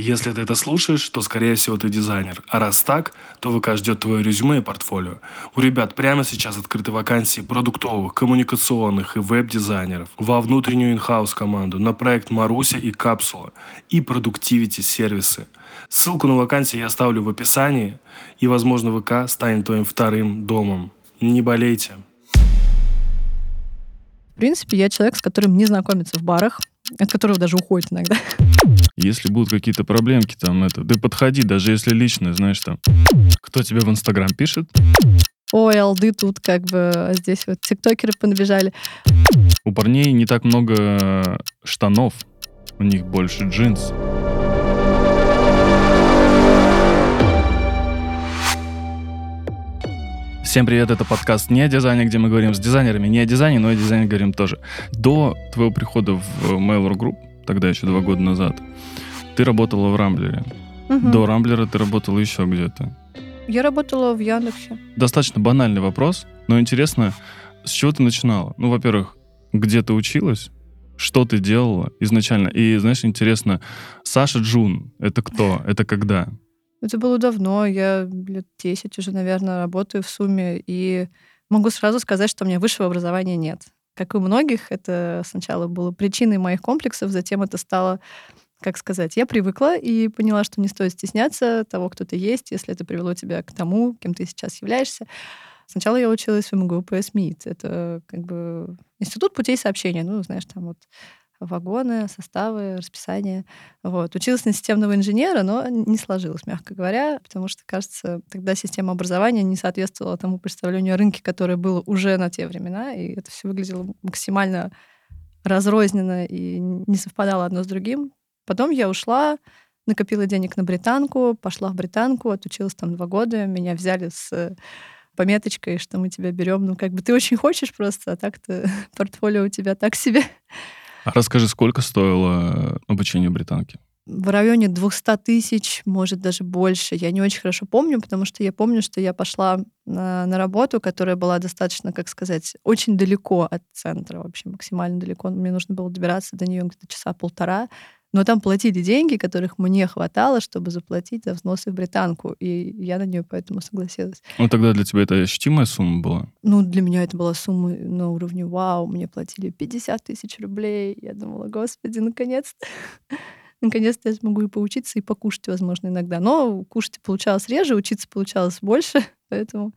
Если ты это слушаешь, то, скорее всего, ты дизайнер. А раз так, то ВК ждет твое резюме и портфолио. У ребят прямо сейчас открыты вакансии продуктовых, коммуникационных и веб-дизайнеров. Во внутреннюю инхаус команду, на проект Маруся и Капсула. И продуктивити сервисы. Ссылку на вакансии я оставлю в описании. И, возможно, ВК станет твоим вторым домом. Не болейте. В принципе, я человек, с которым не знакомится в барах, от которого даже уходит иногда. Если будут какие-то проблемки, там, это, ты подходи, даже если лично, знаешь, там, кто тебе в Инстаграм пишет, Ой, алды тут как бы, а здесь вот тиктокеры понабежали. у парней не так много штанов, у них больше джинс. Всем привет, это подкаст не о дизайне, где мы говорим с дизайнерами не о дизайне, но о дизайне говорим тоже. До твоего прихода в Mail.ru Group, тогда еще два года назад, ты работала в Рамблере. Мгм. До Рамблера ты работала еще где-то. Я работала в Яндексе. Достаточно банальный вопрос, но интересно, с чего ты начинала? Ну, во-первых, где ты училась? Что ты делала изначально? И, знаешь, интересно, Саша Джун, это кто? Это когда? Это было давно, я лет 10 уже, наверное, работаю в сумме, и могу сразу сказать, что у меня высшего образования нет. Как и у многих, это сначала было причиной моих комплексов, затем это стало, как сказать, я привыкла и поняла, что не стоит стесняться того, кто ты есть, если это привело тебя к тому, кем ты сейчас являешься. Сначала я училась в МГУ ПС МИД. Это как бы институт путей сообщения. Ну, знаешь, там вот вагоны, составы, расписание. Вот. Училась на системного инженера, но не сложилось, мягко говоря, потому что, кажется, тогда система образования не соответствовала тому представлению о рынке, которое было уже на те времена, и это все выглядело максимально разрозненно и не совпадало одно с другим. Потом я ушла, накопила денег на британку, пошла в британку, отучилась там два года, меня взяли с пометочкой, что мы тебя берем, ну, как бы ты очень хочешь просто, а так-то портфолио у тебя так себе. А расскажи, сколько стоило обучение британки? в районе 200 тысяч, может, даже больше. Я не очень хорошо помню, потому что я помню, что я пошла на, на работу, которая была достаточно, как сказать, очень далеко от центра, вообще максимально далеко. Мне нужно было добираться до нее где-то часа полтора. Но там платили деньги, которых мне хватало, чтобы заплатить за взносы в британку. И я на нее поэтому согласилась. Ну, тогда для тебя это ощутимая сумма была? Ну, для меня это была сумма на уровне «Вау, мне платили 50 тысяч рублей». Я думала, господи, наконец-то. Наконец-то я смогу и поучиться, и покушать, возможно, иногда. Но кушать получалось реже, учиться получалось больше, поэтому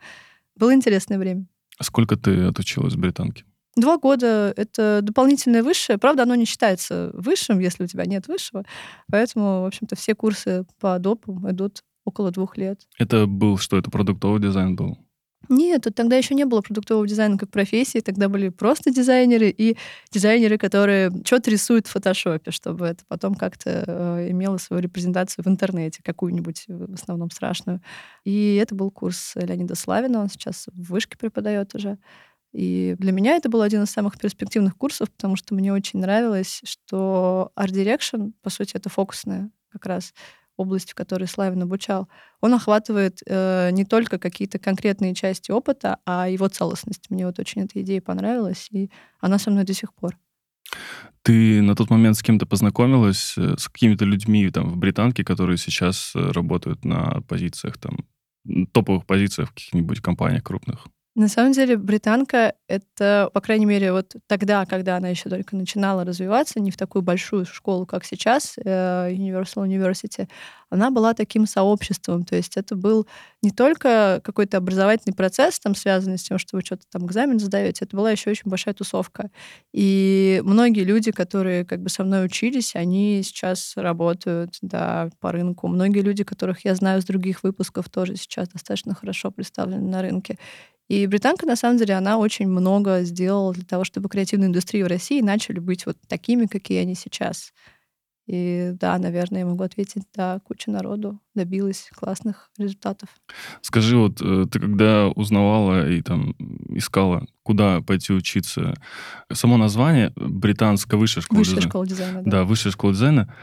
было интересное время. А сколько ты отучилась в британке? Два года — это дополнительное высшее. Правда, оно не считается высшим, если у тебя нет высшего. Поэтому, в общем-то, все курсы по допу идут около двух лет. Это был что? Это продуктовый дизайн был? Нет, тогда еще не было продуктового дизайна как профессии, тогда были просто дизайнеры и дизайнеры, которые что-то рисуют в фотошопе, чтобы это потом как-то э, имело свою репрезентацию в интернете, какую-нибудь э, в основном страшную. И это был курс Леонида Славина, он сейчас в вышке преподает уже. И для меня это был один из самых перспективных курсов, потому что мне очень нравилось, что Art Direction, по сути, это фокусная как раз область, в которой Славин обучал, он охватывает э, не только какие-то конкретные части опыта, а его целостность. Мне вот очень эта идея понравилась, и она со мной до сих пор. Ты на тот момент с кем-то познакомилась, э, с какими-то людьми там в британке, которые сейчас э, работают на позициях там, топовых позициях в каких-нибудь компаниях крупных? На самом деле британка — это, по крайней мере, вот тогда, когда она еще только начинала развиваться, не в такую большую школу, как сейчас, э, Universal University, она была таким сообществом. То есть это был не только какой-то образовательный процесс, там, связанный с тем, что вы что-то там экзамен сдаете, это была еще очень большая тусовка. И многие люди, которые как бы со мной учились, они сейчас работают да, по рынку. Многие люди, которых я знаю с других выпусков, тоже сейчас достаточно хорошо представлены на рынке. И британка, на самом деле, она очень много сделала для того, чтобы креативные индустрии в России начали быть вот такими, какие они сейчас. И да, наверное, я могу ответить, да, куча народу добилась классных результатов. Скажи, вот э, ты когда узнавала и там искала, куда пойти учиться, само название британская высшая школа Высшая дизайна. школа дизайна, да. Да, высшая школа дизайна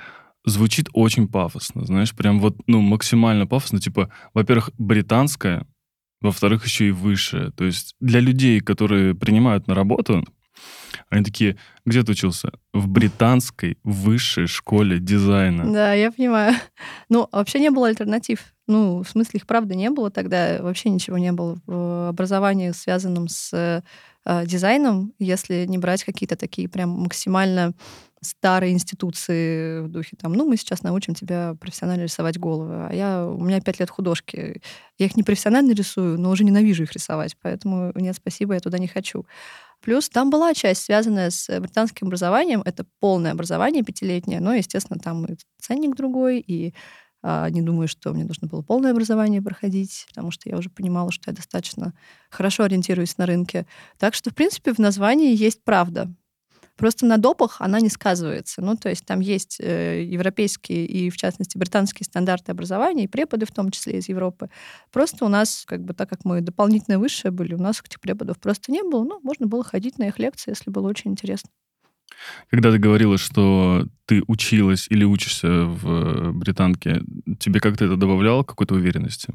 звучит очень пафосно, знаешь, прям вот, ну, максимально пафосно. Типа, во-первых, британская, во-вторых, еще и высшая. То есть для людей, которые принимают на работу, Они такие, где ты учился? В британской высшей школе дизайна. Да, я понимаю. Ну, вообще не было альтернатив. Ну, в смысле, их правда не было тогда. Вообще ничего не было в образовании, связанном с э, дизайном, если не брать какие-то такие прям максимально старые институции в духе там, ну, мы сейчас научим тебя профессионально рисовать головы. А я, у меня пять лет художки. Я их не профессионально рисую, но уже ненавижу их рисовать, поэтому нет, спасибо, я туда не хочу. Плюс там была часть, связанная с британским образованием. Это полное образование пятилетнее, но, естественно, там и ценник другой, и а, не думаю, что мне нужно было полное образование проходить, потому что я уже понимала, что я достаточно хорошо ориентируюсь на рынке. Так что, в принципе, в названии есть правда. Просто на допах она не сказывается. Ну, то есть там есть э, европейские и, в частности, британские стандарты образования, и преподы в том числе из Европы. Просто у нас, как бы, так как мы дополнительно высшие были, у нас этих преподов просто не было. Ну, можно было ходить на их лекции, если было очень интересно. Когда ты говорила, что ты училась или учишься в э, британке, тебе как-то это добавляло какой-то уверенности?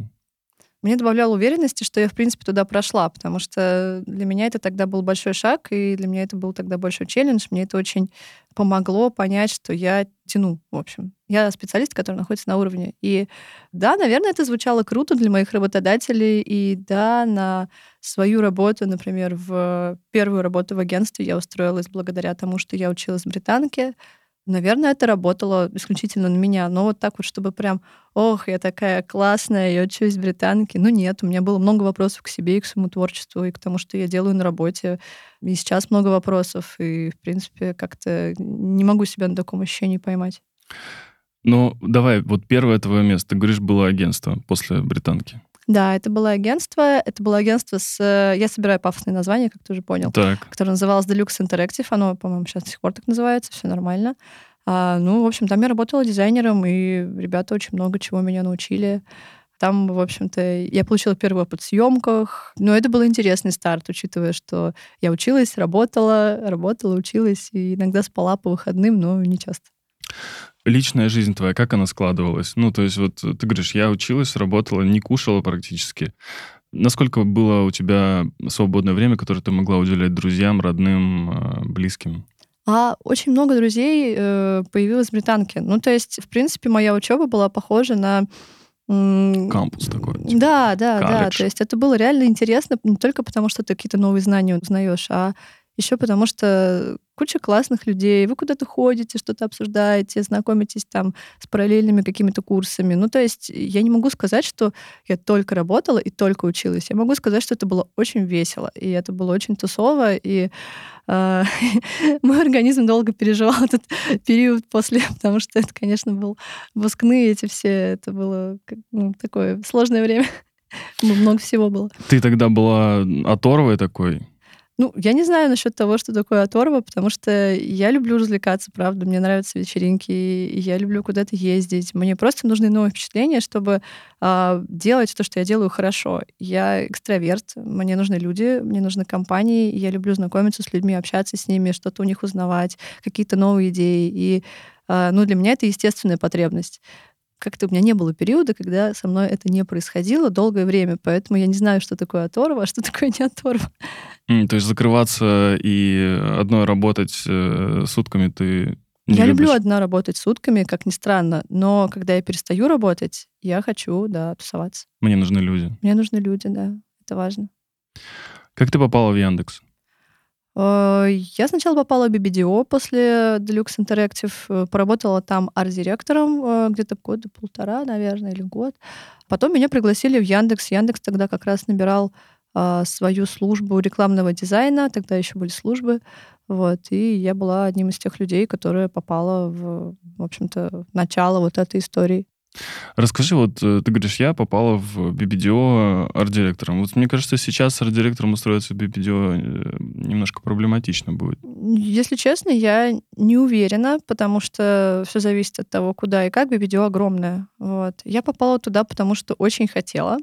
Мне добавляло уверенности, что я, в принципе, туда прошла, потому что для меня это тогда был большой шаг, и для меня это был тогда большой челлендж. Мне это очень помогло понять, что я тяну, в общем. Я специалист, который находится на уровне. И да, наверное, это звучало круто для моих работодателей. И да, на свою работу, например, в первую работу в агентстве я устроилась благодаря тому, что я училась в британке. Наверное, это работало исключительно на меня. Но вот так вот, чтобы прям, ох, я такая классная, я учусь в британке. Ну нет, у меня было много вопросов к себе и к своему творчеству, и к тому, что я делаю на работе. И сейчас много вопросов, и, в принципе, как-то не могу себя на таком ощущении поймать. Ну, давай, вот первое твое место, ты говоришь, было агентство после британки. Да, это было агентство. Это было агентство с... Э, я собираю пафосные названия, как ты уже понял. Так. Которое называлось Deluxe Interactive. Оно, по-моему, сейчас до сих пор так называется. Все нормально. А, ну, в общем, там я работала дизайнером, и ребята очень много чего меня научили. Там, в общем-то, я получила первый опыт в съемках. Но это был интересный старт, учитывая, что я училась, работала, работала, училась, и иногда спала по выходным, но не часто личная жизнь твоя, как она складывалась? Ну, то есть вот ты говоришь, я училась, работала, не кушала практически. Насколько было у тебя свободное время, которое ты могла уделять друзьям, родным, а, близким? А очень много друзей э, появилось в британке. Ну, то есть, в принципе, моя учеба была похожа на Кампус такой. Типа, да, да, колледж. да. То есть это было реально интересно не только потому, что ты какие-то новые знания узнаешь, а еще потому что куча классных людей, вы куда-то ходите, что-то обсуждаете, знакомитесь там с параллельными какими-то курсами. Ну, то есть я не могу сказать, что я только работала и только училась. Я могу сказать, что это было очень весело, и это было очень тусово, и э, мой организм долго переживал этот период после, потому что это, конечно, был выпускные эти все, это было ну, такое сложное время. Много всего было. Ты тогда была оторвой такой? Ну, я не знаю насчет того, что такое оторва, потому что я люблю развлекаться, правда. Мне нравятся вечеринки, я люблю куда-то ездить. Мне просто нужны новые впечатления, чтобы э, делать то, что я делаю хорошо. Я экстраверт, мне нужны люди, мне нужны компании, я люблю знакомиться с людьми, общаться с ними, что-то у них узнавать, какие-то новые идеи. И э, ну, для меня это естественная потребность как-то у меня не было периода, когда со мной это не происходило долгое время, поэтому я не знаю, что такое оторва, а что такое не оторва. Mm, то есть закрываться и одной работать э, сутками ты не я любишь? люблю одна работать сутками, как ни странно, но когда я перестаю работать, я хочу, да, тусоваться. Мне нужны люди. Мне нужны люди, да, это важно. Как ты попала в Яндекс? Э, я сначала попала в BBDO после Deluxe Interactive, э, поработала там арт-директором э, где-то года полтора, наверное, или год. Потом меня пригласили в Яндекс. Яндекс тогда как раз набирал свою службу рекламного дизайна, тогда еще были службы, вот, и я была одним из тех людей, которая попала в, в общем-то, начало вот этой истории. Расскажи, вот э, ты говоришь, я попала в BBDO арт-директором. Вот мне кажется, сейчас арт-директором устроиться в BBDO э, немножко проблематично будет. Если честно, я не уверена, потому что все зависит от того, куда и как. BBDO огромная. Вот. Я попала туда, потому что очень хотела.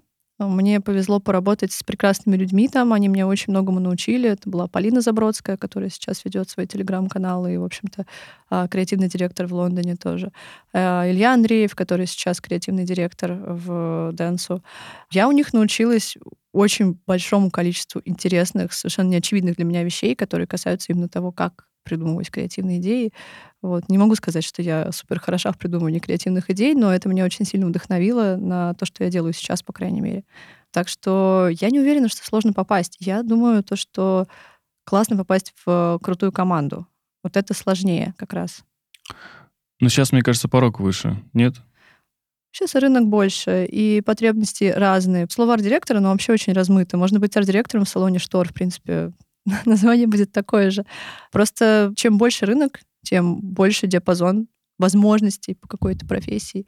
Мне повезло поработать с прекрасными людьми там, они меня очень многому научили. Это была Полина Забродская, которая сейчас ведет свой телеграм-канал и, в общем-то, а, креативный директор в Лондоне тоже. А, Илья Андреев, который сейчас креативный директор в Дэнсу. Я у них научилась очень большому количеству интересных, совершенно неочевидных для меня вещей, которые касаются именно того, как придумывать креативные идеи. Вот. Не могу сказать, что я супер хороша в придумывании креативных идей, но это меня очень сильно вдохновило на то, что я делаю сейчас, по крайней мере. Так что я не уверена, что сложно попасть. Я думаю, то, что классно попасть в крутую команду. Вот это сложнее как раз. Но сейчас, мне кажется, порог выше, нет? Сейчас рынок больше, и потребности разные. Слово арт-директора, но вообще очень размыто. Можно быть арт-директором в салоне штор, в принципе, название будет такое же. Просто чем больше рынок, тем больше диапазон возможностей по какой-то профессии.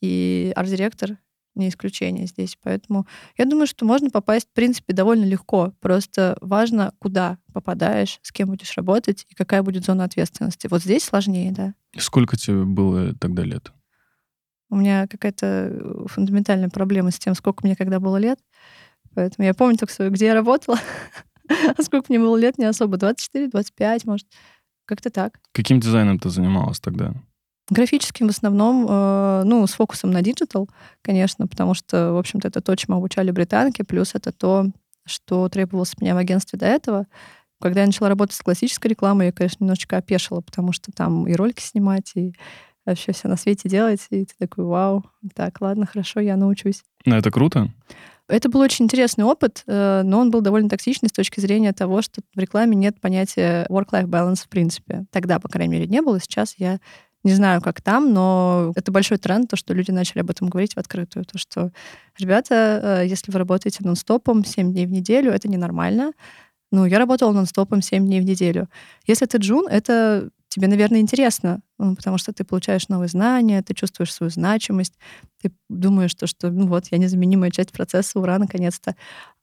И арт-директор не исключение здесь. Поэтому я думаю, что можно попасть, в принципе, довольно легко. Просто важно, куда попадаешь, с кем будешь работать и какая будет зона ответственности. Вот здесь сложнее, да. Сколько тебе было тогда лет? У меня какая-то фундаментальная проблема с тем, сколько мне когда было лет. Поэтому я помню только, где я работала. А сколько мне было лет, не особо. 24, 25, может. Как-то так. Каким дизайном ты занималась тогда? Графическим в основном, э, ну, с фокусом на digital, конечно, потому что, в общем-то, это то, чему обучали в Британке, плюс это то, что требовалось меня в агентстве до этого. Когда я начала работать с классической рекламой, я, конечно, немножечко опешила, потому что там и ролики снимать, и вообще все на свете делать, и ты такой, вау, так, ладно, хорошо, я научусь. Ну, это круто. Это был очень интересный опыт, э, но он был довольно токсичный с точки зрения того, что в рекламе нет понятия work-life balance в принципе. Тогда, по крайней мере, не было. Сейчас я не знаю, как там, но это большой тренд, то, что люди начали об этом говорить в открытую. То, что, ребята, э, если вы работаете нон-стопом 7 дней в неделю, это ненормально. Ну, я работала нон-стопом 7 дней в неделю. Если ты джун, это тебе, наверное, интересно, ну, потому что ты получаешь новые знания, ты чувствуешь свою значимость, ты думаешь, то, что ну вот, я незаменимая часть процесса, ура, наконец-то.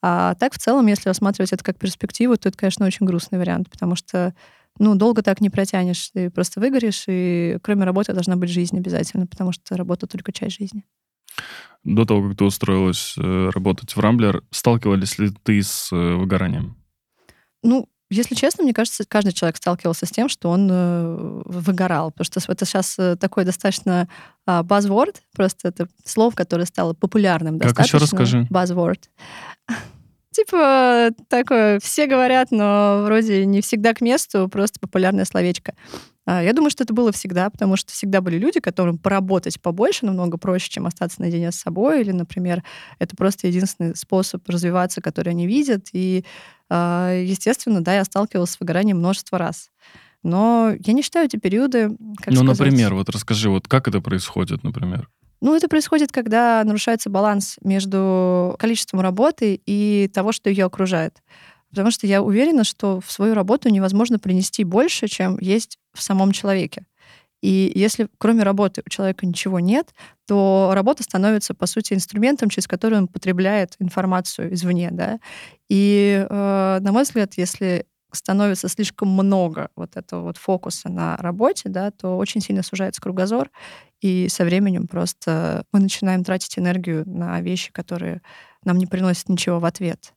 А так, в целом, если рассматривать это как перспективу, то это, конечно, очень грустный вариант, потому что ну, долго так не протянешь, ты просто выгоришь, и кроме работы должна быть жизнь обязательно, потому что работа только часть жизни. До того, как ты устроилась э, работать в Рамблер, сталкивались ли ты с э, выгоранием? Ну, если честно, мне кажется, каждый человек сталкивался с тем, что он э, выгорал, потому что это сейчас э, такой достаточно buzzword, просто это слово, которое стало популярным. Как еще расскажи? Buzzword. Типа такое, все говорят, но вроде не всегда к месту, просто популярное словечко. А, я думаю, что это было всегда, потому что всегда были люди, которым поработать побольше намного проще, чем остаться наедине с собой, или, например, это просто единственный способ развиваться, который они видят. И, а, естественно, да, я сталкивалась с выгоранием множество раз. Но я не считаю эти периоды, как Ну, сказать... например, вот расскажи, вот как это происходит, например? Ну, это происходит, когда нарушается баланс между количеством работы и того, что ее окружает. Потому что я уверена, что в свою работу невозможно принести больше, чем есть в самом человеке. И если кроме работы у человека ничего нет, то работа становится, по сути, инструментом, через который он потребляет информацию извне. Да? И, э, на мой взгляд, если становится слишком много вот этого вот фокуса на работе, да, то очень сильно сужается кругозор, и со временем просто мы начинаем тратить энергию на вещи, которые нам не приносят ничего в ответ.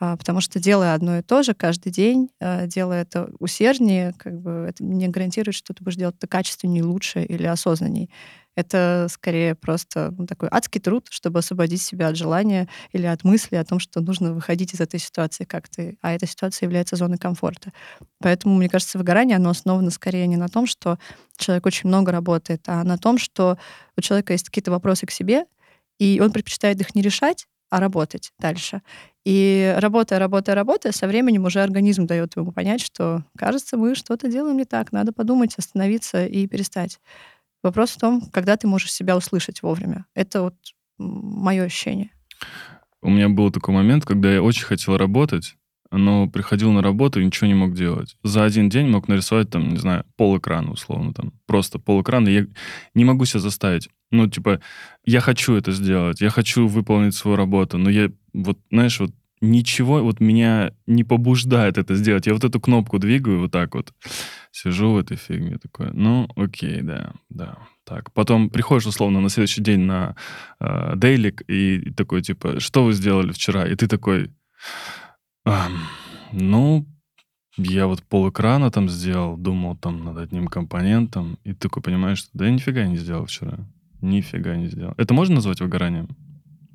А, потому что делая одно и то же каждый день, а, делая это усерднее, как бы это не гарантирует, что ты будешь делать это качественнее, лучше или осознанней. Это скорее просто ну, такой адский труд, чтобы освободить себя от желания или от мысли о том, что нужно выходить из этой ситуации как ты, а эта ситуация является зоной комфорта. Поэтому, мне кажется, выгорание, оно основано скорее не на том, что человек очень много работает, а на том, что у человека есть какие-то вопросы к себе, и он предпочитает их не решать, а работать дальше. И работая, работая, работая, со временем уже организм дает ему понять, что, кажется, мы что-то делаем не так, надо подумать, остановиться и перестать. Вопрос в том, когда ты можешь себя услышать вовремя. Это вот мое ощущение. У меня был такой момент, когда я очень хотел работать, но приходил на работу и ничего не мог делать. За один день мог нарисовать, там, не знаю, пол экрана, условно, там, просто пол экрана. Я не могу себя заставить. Ну, типа, я хочу это сделать, я хочу выполнить свою работу, но я, вот, знаешь, вот ничего вот меня не побуждает это сделать. Я вот эту кнопку двигаю вот так вот, сижу в этой фигме такой, ну, окей, да, да, Так, потом приходишь, условно, на следующий день на э, дейлик и такой, типа, что вы сделали вчера? И ты такой, «А, ну, я вот пол экрана там сделал, думал там над одним компонентом, и ты такой понимаешь, что да я нифига не сделал вчера. Нифига не сделал. Это можно назвать выгоранием?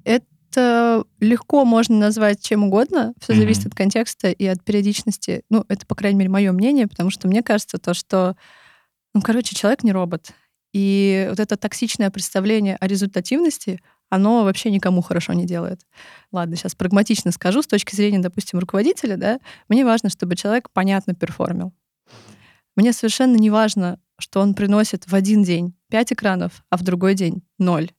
Это легко можно назвать чем угодно. Все Мгм. зависит от контекста и от периодичности. Ну, это, по крайней мере, мое мнение, потому что мне кажется то, что, ну, короче, человек не робот. И вот это токсичное представление о результативности, оно вообще никому хорошо не делает. Ладно, сейчас прагматично скажу, с точки зрения, допустим, руководителя, да, мне важно, чтобы человек понятно перформил. Мне совершенно не важно, что он приносит в один день 5 экранов, а в другой день 0.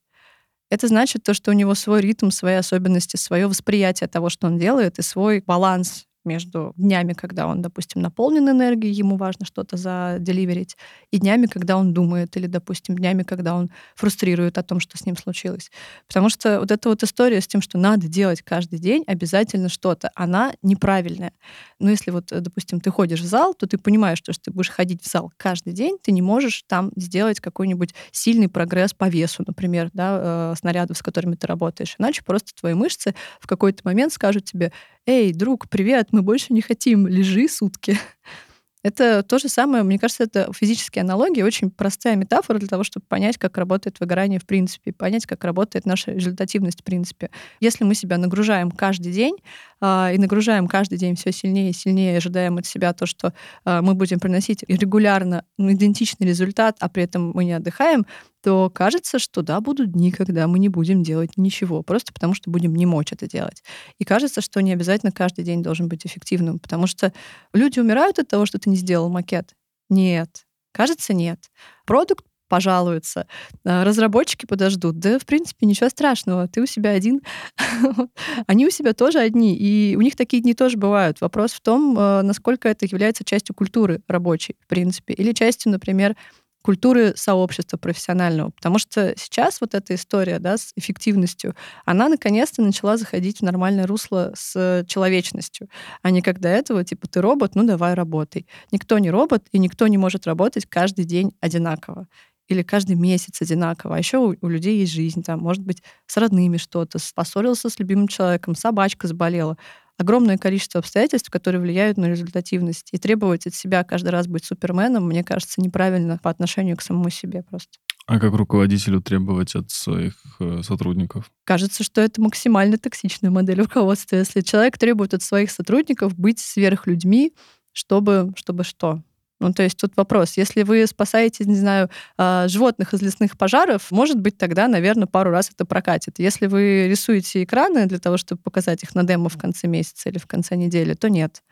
Это значит то, что у него свой ритм, свои особенности, свое восприятие того, что он делает, и свой баланс между днями, когда он, допустим, наполнен энергией, ему важно что-то заделиверить, и днями, когда он думает, или, допустим, днями, когда он фрустрирует о том, что с ним случилось. Потому что вот эта вот история с тем, что надо делать каждый день обязательно что-то, она неправильная. Но если вот, допустим, ты ходишь в зал, то ты понимаешь, что если ты будешь ходить в зал каждый день, ты не можешь там сделать какой-нибудь сильный прогресс по весу, например, да, э, снарядов, с которыми ты работаешь. Иначе просто твои мышцы в какой-то момент скажут тебе, эй, друг, привет, мы больше не хотим, лежи сутки. Это то же самое, мне кажется, это физические аналогии, очень простая метафора для того, чтобы понять, как работает выгорание в принципе, понять, как работает наша результативность в принципе. Если мы себя нагружаем каждый день и нагружаем каждый день все сильнее и сильнее, ожидаем от себя то, что а, мы будем приносить регулярно ну, идентичный результат, а при этом мы не отдыхаем, то кажется, что да, будут дни, когда мы не будем делать ничего, просто потому что будем не мочь это делать. И кажется, что не обязательно каждый день должен быть эффективным, потому что люди умирают от того, что ты не сделал макет. Нет. Кажется, нет. Продукт пожалуются, а, разработчики подождут. Да, в принципе, ничего страшного. Ты у себя один, они у себя тоже одни. И у них такие дни тоже бывают. Вопрос в том, а, насколько это является частью культуры рабочей, в принципе, или частью, например, культуры сообщества профессионального. Потому что сейчас вот эта история да, с эффективностью, она наконец-то начала заходить в нормальное русло с человечностью, а не как до этого, типа, ты робот, ну давай работай. Никто не робот, и никто не может работать каждый день одинаково или каждый месяц одинаково. А еще у, у людей есть жизнь, там, может быть, с родными что-то, поссорился с любимым человеком, собачка заболела огромное количество обстоятельств, которые влияют на результативность. И требовать от себя каждый раз быть суперменом, мне кажется, неправильно по отношению к самому себе просто. А как руководителю требовать от своих э, сотрудников? Кажется, что это максимально токсичная модель руководства. Если человек требует от своих сотрудников быть сверхлюдьми, чтобы, чтобы что? Ну, то есть тут вопрос. Если вы спасаете, не знаю, а, животных из лесных пожаров, может быть, тогда, наверное, пару раз это прокатит. Если вы рисуете экраны для того, чтобы показать их на демо в конце месяца или в конце недели, то нет.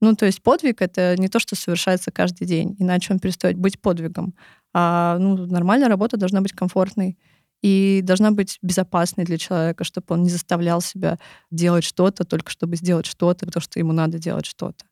Ну, то есть подвиг — это не то, что совершается каждый день, иначе он перестает быть подвигом. А ну, нормальная работа должна быть комфортной и должна быть безопасной для человека, чтобы он не заставлял себя делать что-то только чтобы сделать что-то, потому что ему надо делать что-то.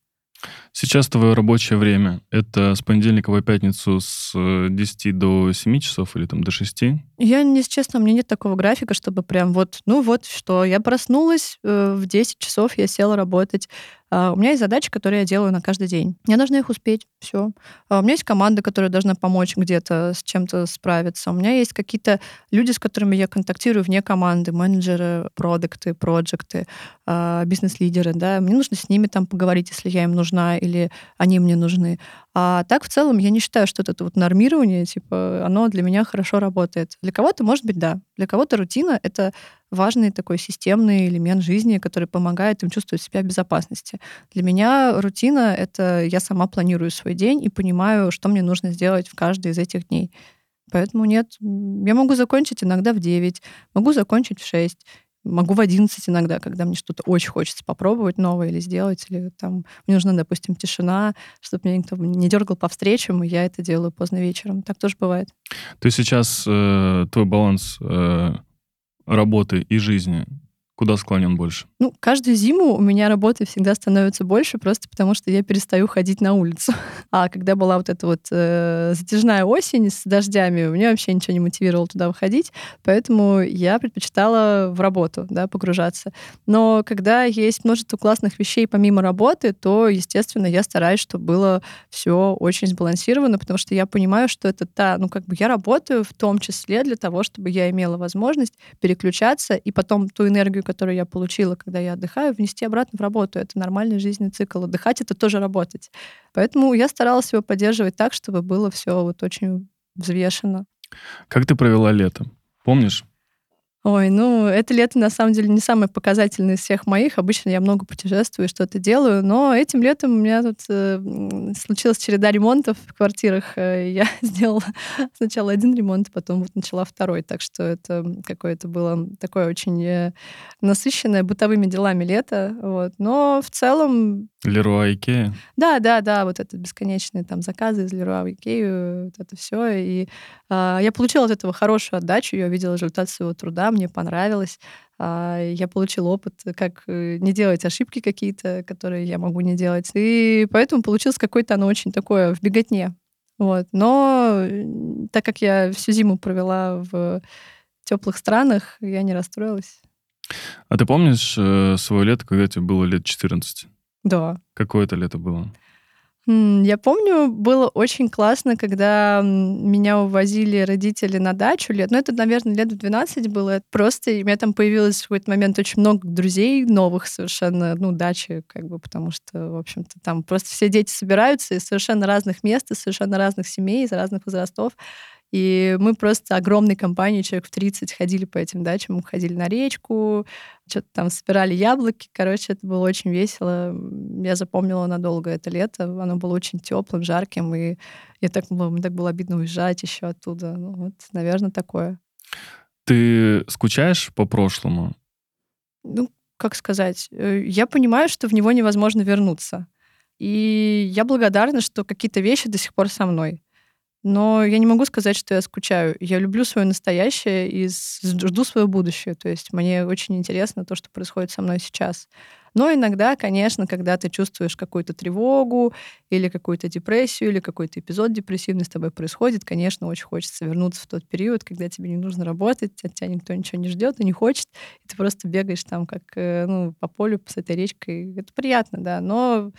Сейчас твое рабочее время — это с понедельника по пятницу с 10 э, до 7 часов или там до 6? Я, если честно, у меня нет такого графика, чтобы прям вот, ну вот что, я проснулась, э, в 10 часов я села работать, у меня есть задачи, которые я делаю на каждый день. Я должна их успеть, все. А, у меня есть команда, которая должна помочь где-то с чем-то справиться. У меня есть какие-то люди, с которыми я контактирую вне команды, менеджеры, продукты, проекты, а, бизнес-лидеры, да. Мне нужно с ними там поговорить, если я им нужна или они мне нужны. А так в целом я не считаю, что это вот нормирование, типа, оно для меня хорошо работает. Для кого-то, может быть, да. Для кого-то рутина — это важный такой системный элемент жизни, который помогает им чувствовать себя в безопасности. Для меня рутина — это я сама планирую свой день и понимаю, что мне нужно сделать в каждый из этих дней. Поэтому нет, я могу закончить иногда в 9, могу закончить в 6, Могу в 11 иногда, когда мне что-то очень хочется попробовать новое или сделать, или там мне нужна, допустим, тишина, чтобы меня никто не дергал по встречам, и я это делаю поздно вечером. Так тоже бывает. Есть сейчас э, твой баланс э, работы и жизни Куда склонен больше? Ну, каждую зиму у меня работы всегда становится больше, просто потому что я перестаю ходить на улицу. А когда была вот эта вот э, затяжная осень с дождями, у меня вообще ничего не мотивировало туда выходить, поэтому я предпочитала в работу да, погружаться. Но когда есть множество классных вещей помимо работы, то, естественно, я стараюсь, чтобы было все очень сбалансировано, потому что я понимаю, что это та, ну, как бы я работаю в том числе для того, чтобы я имела возможность переключаться и потом ту энергию, которую я получила, когда я отдыхаю, внести обратно в работу. Это нормальный жизненный цикл. Отдыхать — это тоже работать. Поэтому я старалась его поддерживать так, чтобы было все вот очень взвешенно. Как ты провела лето? Помнишь? Ой, ну, это лето, на самом деле, не самое показательное из всех моих. Обычно я много путешествую, что-то делаю, но этим летом у меня тут э, случилась череда ремонтов в квартирах. Э, я сделала сначала один ремонт, потом вот начала второй, так что это какое-то было такое очень э, насыщенное бытовыми делами лето, вот. Но в целом... Леруа Икея? Да, да, да, вот это бесконечные там заказы из Леруа Икею, вот это все. И э, я получила от этого хорошую отдачу, я увидела результат своего труда, мне понравилось. А, я получила опыт, как э, не делать ошибки какие-то, которые я могу не делать. И поэтому получилось какое-то оно очень такое в беготне. Вот. Но так как я всю зиму провела в теплых странах, я не расстроилась. А ты помнишь э, свое лето, когда тебе было лет 14? Да. Какое это лето было? Я помню, было очень классно, когда меня увозили родители на дачу лет, ну это, наверное, лет в 12 было. Просто у меня там появилось в какой-то момент очень много друзей новых совершенно, ну, дачи, как бы, потому что, в общем-то, там просто все дети собираются из совершенно разных мест, из совершенно разных семей, из разных возрастов. И мы просто огромной компанией, человек в 30, ходили по этим дачам, мы ходили на речку, что-то там собирали яблоки. Короче, это было очень весело. Я запомнила надолго это лето. Оно было очень теплым, жарким, и я так, мне так было обидно уезжать еще оттуда. Ну, вот, наверное, такое. Ты скучаешь по прошлому? Ну, как сказать, э, я понимаю, что в него невозможно вернуться. И я благодарна, что какие-то вещи до сих пор со мной. Но я не могу сказать, что я скучаю. Я люблю свое настоящее и жду свое будущее. То есть мне очень интересно то, что происходит со мной сейчас. Но иногда, конечно, когда ты чувствуешь какую-то тревогу или какую-то депрессию, или какой-то эпизод депрессивный с тобой происходит, конечно, очень хочется вернуться в тот период, когда тебе не нужно работать, от тебя никто ничего не ждет и не хочет, и ты просто бегаешь там как э, ну, по полю с этой речкой. Это приятно, да, но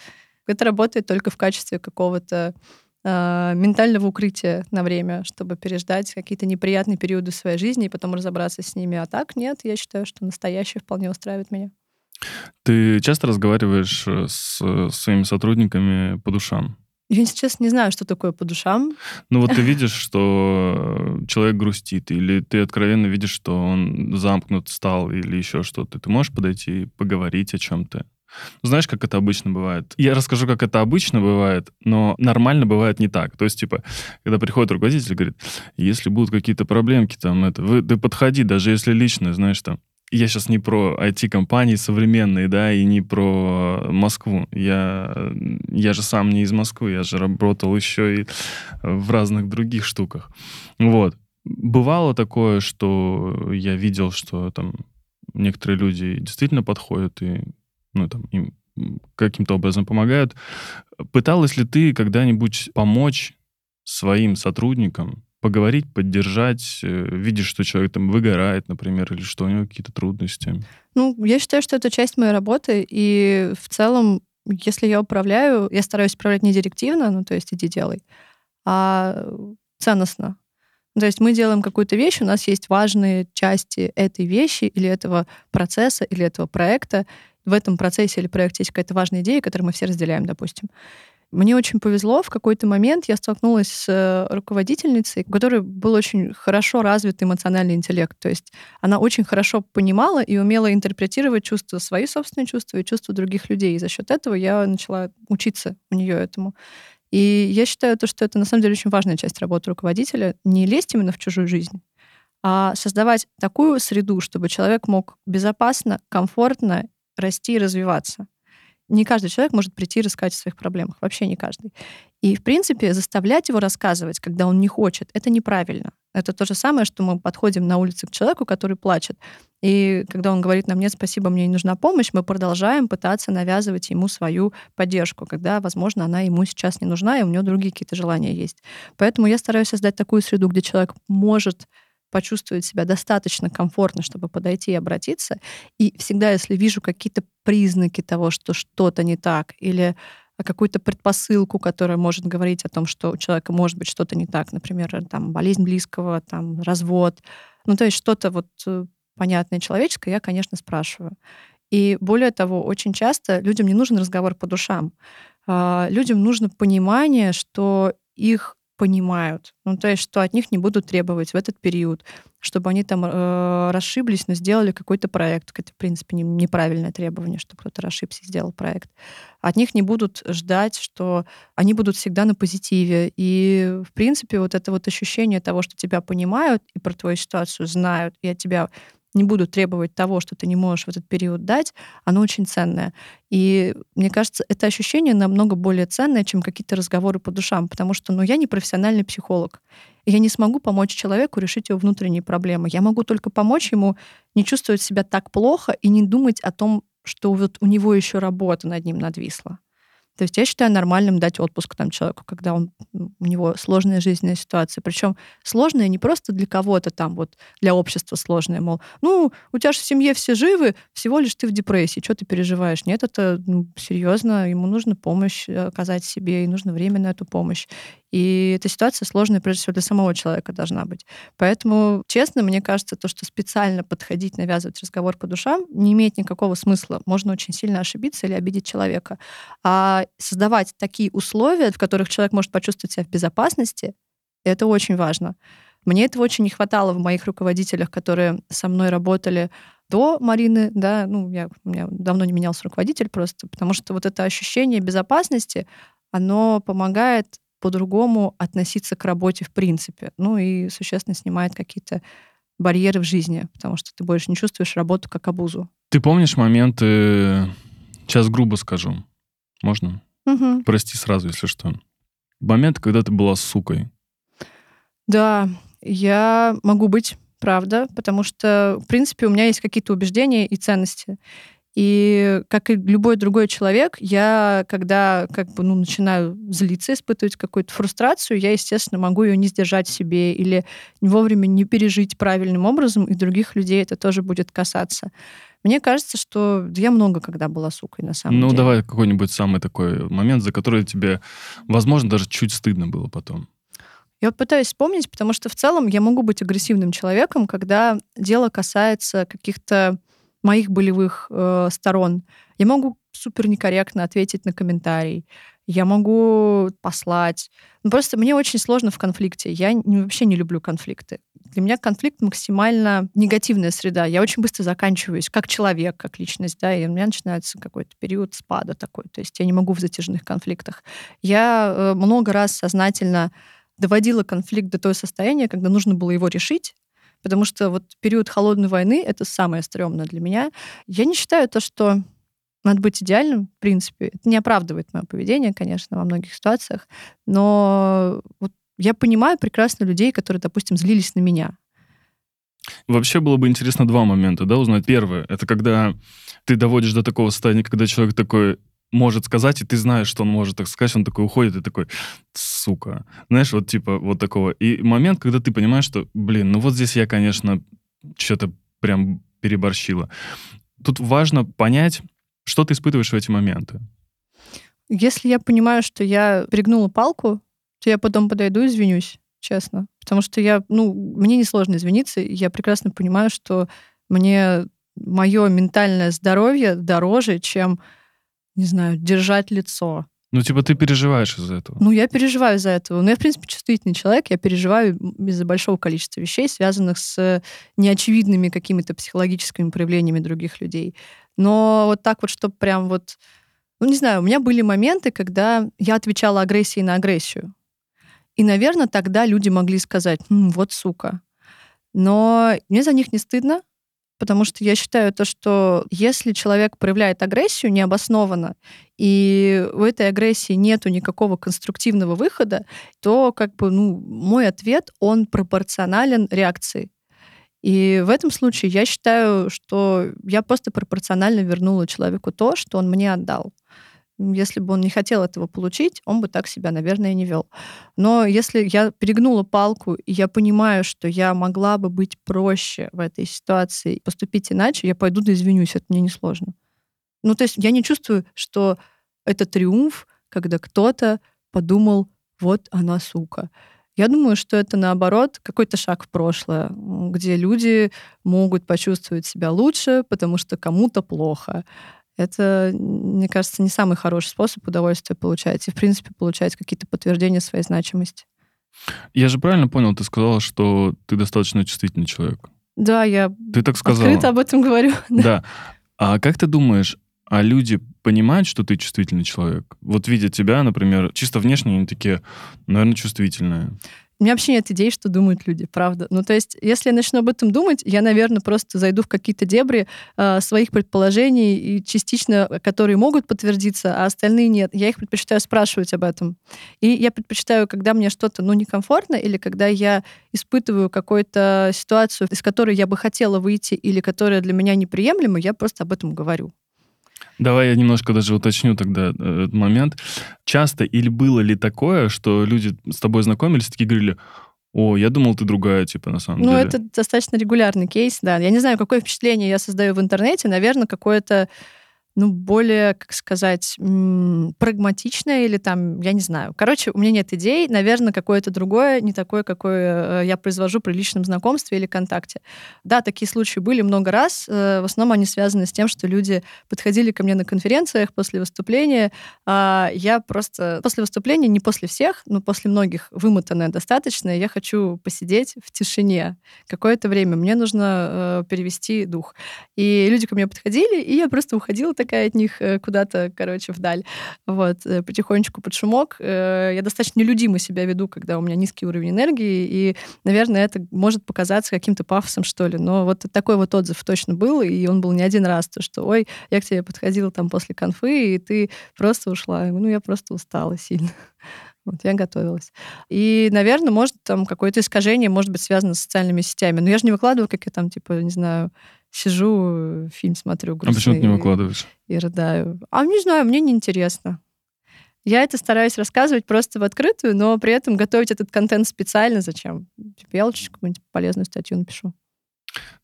это работает только в качестве какого-то э, ментального укрытия на время, чтобы переждать какие-то неприятные периоды своей жизни и потом разобраться с ними. А так нет, я считаю, что настоящее вполне устраивает меня. Ты часто разговариваешь э, с своими сотрудниками по душам? Я сейчас не знаю, что такое по душам. Ну вот ты видишь, что человек грустит, или ты откровенно видишь, что он замкнут стал, или еще что-то. Ты можешь подойти и поговорить о чем-то? Знаешь, как это обычно бывает? Я расскажу, как это обычно бывает, но нормально бывает не так. То есть, типа, когда приходит руководитель говорит, если будут какие-то проблемки, там, это, вы, ты подходи, даже если лично, знаешь, там, я сейчас не про IT-компании современные, да, и не про Москву. Я, я же сам не из Москвы, я же работал еще и в разных других штуках. Вот. Бывало такое, что я видел, что там некоторые люди действительно подходят и ну, там, им каким-то образом помогают. Пыталась ли ты когда-нибудь помочь своим сотрудникам поговорить, поддержать, э, видишь, что человек там выгорает, например, или что у него какие-то трудности? Ну, я считаю, что это часть моей работы, и в целом, если я управляю, я стараюсь управлять не директивно, ну, то есть иди делай, а ценностно. То есть мы делаем какую-то вещь, у нас есть важные части этой вещи или этого процесса, или этого проекта, в этом процессе или проекте есть какая-то важная идея, которую мы все разделяем, допустим. Мне очень повезло, в какой-то момент я столкнулась с э, руководительницей, у которой был очень хорошо развит эмоциональный интеллект. То есть она очень хорошо понимала и умела интерпретировать чувства, свои собственные чувства и чувства других людей. И за счет этого я начала учиться у нее этому. И я считаю, то, что это на самом деле очень важная часть работы руководителя. Не лезть именно в чужую жизнь, а создавать такую среду, чтобы человек мог безопасно, комфортно расти и развиваться. Не каждый человек может прийти и рассказать о своих проблемах. Вообще не каждый. И, в принципе, заставлять его рассказывать, когда он не хочет, это неправильно. Это то же самое, что мы подходим на улице к человеку, который плачет, И когда он говорит нам, нет, спасибо, мне не нужна помощь, мы продолжаем пытаться навязывать ему свою поддержку, когда, возможно, она ему сейчас не нужна, и у него другие какие-то желания есть. Поэтому я стараюсь создать такую среду, где человек может почувствовать себя достаточно комфортно, чтобы подойти и обратиться. И всегда, если вижу какие-то признаки того, что что-то не так, или какую-то предпосылку, которая может говорить о том, что у человека может быть что-то не так, например, там болезнь близкого, там развод, ну то есть что-то вот э, понятное человеческое, я, конечно, спрашиваю. И более того, очень часто людям не нужен разговор по душам. А, людям нужно понимание, что их понимают. Ну, то есть, что от них не будут требовать в этот период, чтобы они там э, расшиблись, но сделали какой-то проект. Это, в принципе, не, неправильное требование, что кто-то расшибся и сделал проект. От них не будут ждать, что они будут всегда на позитиве. И, в принципе, вот это вот ощущение того, что тебя понимают и про твою ситуацию знают, и от тебя не будут требовать того, что ты не можешь в этот период дать, оно очень ценное. И мне кажется, это ощущение намного более ценное, чем какие-то разговоры по душам, потому что ну, я не профессиональный психолог. Я не смогу помочь человеку решить его внутренние проблемы. Я могу только помочь ему не чувствовать себя так плохо и не думать о том, что вот у него еще работа над ним надвисла. То есть я считаю нормальным дать отпуск там человеку, когда он, у него сложная жизненная ситуация. Причем сложная не просто для кого-то там, вот для общества сложная, мол, ну, у тебя же в семье все живы, всего лишь ты в депрессии, что ты переживаешь? Нет, это ну, серьезно, ему нужно помощь оказать себе, и нужно время на эту помощь. И эта ситуация сложная, прежде всего, для самого человека должна быть. Поэтому, честно, мне кажется, то, что специально подходить, навязывать разговор по душам, не имеет никакого смысла. Можно очень сильно ошибиться или обидеть человека. А создавать такие условия, в которых человек может почувствовать себя в безопасности, это очень важно. Мне этого очень не хватало в моих руководителях, которые со мной работали до Марины, да, ну, я, у меня давно не менялся руководитель просто, потому что вот это ощущение безопасности, оно помогает по-другому относиться к работе в принципе. Ну и существенно снимает какие-то барьеры в жизни, потому что ты больше не чувствуешь работу как обузу. Ты помнишь моменты, сейчас грубо скажу, можно? Угу. Прости сразу, если что. Момент, когда ты была сукой. Да, я могу быть, правда, потому что, в принципе, у меня есть какие-то убеждения и ценности. И как и любой другой человек, я, когда как бы, ну, начинаю злиться, испытывать какую-то фрустрацию, я, естественно, могу ее не сдержать себе или вовремя не пережить правильным образом, и других людей это тоже будет касаться. Мне кажется, что я много когда была сукой, на самом ну, деле. Ну, давай какой-нибудь самый такой момент, за который тебе, возможно, даже чуть стыдно было потом. Я пытаюсь вспомнить, потому что в целом я могу быть агрессивным человеком, когда дело касается каких-то моих болевых э, сторон. Я могу супер некорректно ответить на комментарий. Я могу послать. Ну, просто мне очень сложно в конфликте. Я не, вообще не люблю конфликты. Для меня конфликт максимально негативная среда. Я очень быстро заканчиваюсь как человек, как личность, да, и у меня начинается какой-то период спада такой. То есть я не могу в затяжных конфликтах. Я э, много раз сознательно доводила конфликт до того состояния, когда нужно было его решить, Потому что вот период холодной войны — это самое стрёмное для меня. Я не считаю то, что надо быть идеальным, в принципе. Это не оправдывает мое поведение, конечно, во многих ситуациях. Но вот я понимаю прекрасно людей, которые, допустим, злились на меня. Вообще было бы интересно два момента, да, узнать. Первое, это когда ты доводишь до такого состояния, когда человек такой, может сказать, и ты знаешь, что он может так сказать, он такой уходит и такой, сука. Знаешь, вот типа вот такого. И момент, когда ты понимаешь, что, блин, ну вот здесь я, конечно, что-то прям переборщила. Тут важно понять, что ты испытываешь в эти моменты. Если я понимаю, что я перегнула палку, то я потом подойду и извинюсь, честно. Потому что я, ну, мне несложно извиниться, я прекрасно понимаю, что мне мое ментальное здоровье дороже, чем не знаю, держать лицо. Ну, типа, ты переживаешь из-за этого? Ну, я переживаю из-за этого. Ну, я, в принципе, чувствительный человек. Я переживаю из-за большого количества вещей, связанных с неочевидными какими-то психологическими проявлениями других людей. Но вот так вот, чтобы прям вот... Ну, не знаю, у меня были моменты, когда я отвечала агрессией на агрессию. И, наверное, тогда люди могли сказать, «М, вот сука. Но мне за них не стыдно, потому что я считаю то, что если человек проявляет агрессию необоснованно, и у этой агрессии нету никакого конструктивного выхода, то как бы, ну, мой ответ, он пропорционален реакции. И в этом случае я считаю, что я просто пропорционально вернула человеку то, что он мне отдал. Если бы он не хотел этого получить, он бы так себя, наверное, не вел. Но если я перегнула палку, и я понимаю, что я могла бы быть проще в этой ситуации, поступить иначе, я пойду да извинюсь, это мне несложно. Ну, то есть я не чувствую, что это триумф, когда кто-то подумал, вот она сука. Я думаю, что это наоборот какой-то шаг в прошлое, где люди могут почувствовать себя лучше, потому что кому-то плохо. Это, мне кажется, не самый хороший способ удовольствия получать. И, в принципе, получать какие-то подтверждения своей значимости. Я же правильно понял, ты сказала, что ты достаточно чувствительный человек. Да, я ты так сказала. открыто об этом говорю. Да. А как ты думаешь, а люди понимают, что ты чувствительный человек? Вот видя тебя, например, чисто внешне они такие, наверное, чувствительные. У меня вообще нет идей, что думают люди, правда. Ну, то есть, если я начну об этом думать, я, наверное, просто зайду в какие-то дебри э, своих предположений, и частично, которые могут подтвердиться, а остальные нет. Я их предпочитаю спрашивать об этом. И я предпочитаю, когда мне что-то, ну, некомфортно, или когда я испытываю какую-то ситуацию, из которой я бы хотела выйти, или которая для меня неприемлема, я просто об этом говорю. Давай я немножко даже уточню тогда э, этот момент. Часто или было ли такое, что люди с тобой знакомились, такие говорили, о, я думал, ты другая, типа, на самом ну, деле. Ну, это достаточно регулярный кейс, да. Я не знаю, какое впечатление я создаю в интернете. Наверное, какое-то ну, более, как сказать, прагматичное или там, я не знаю. Короче, у меня нет идей, наверное, какое-то другое, не такое, какое э, я произвожу при личном знакомстве или контакте. Да, такие случаи были много раз. Э, в основном они связаны с тем, что люди подходили ко мне на конференциях после выступления. А я просто после выступления, не после всех, но после многих вымотанная достаточно, я хочу посидеть в тишине какое-то время. Мне нужно э, перевести дух. И люди ко мне подходили, и я просто уходила такая от них э, куда-то, короче, вдаль. Вот, э, потихонечку под шумок. Э, я достаточно нелюдимо себя веду, когда у меня низкий уровень энергии, и, наверное, это может показаться каким-то пафосом, что ли. Но вот такой вот отзыв точно был, и он был не один раз, то, что, ой, я к тебе подходила там после конфы, и ты просто ушла. Ну, я просто устала сильно. Вот я готовилась. И, наверное, может, там какое-то искажение может быть связано с социальными сетями. Но я же не выкладываю, как я там, типа, не знаю, сижу, фильм смотрю грустный. А почему ты не выкладываешь? И рыдаю. А не знаю, мне неинтересно. Я это стараюсь рассказывать просто в открытую, но при этом готовить этот контент специально зачем? Типа я лучше какую-нибудь полезную статью напишу.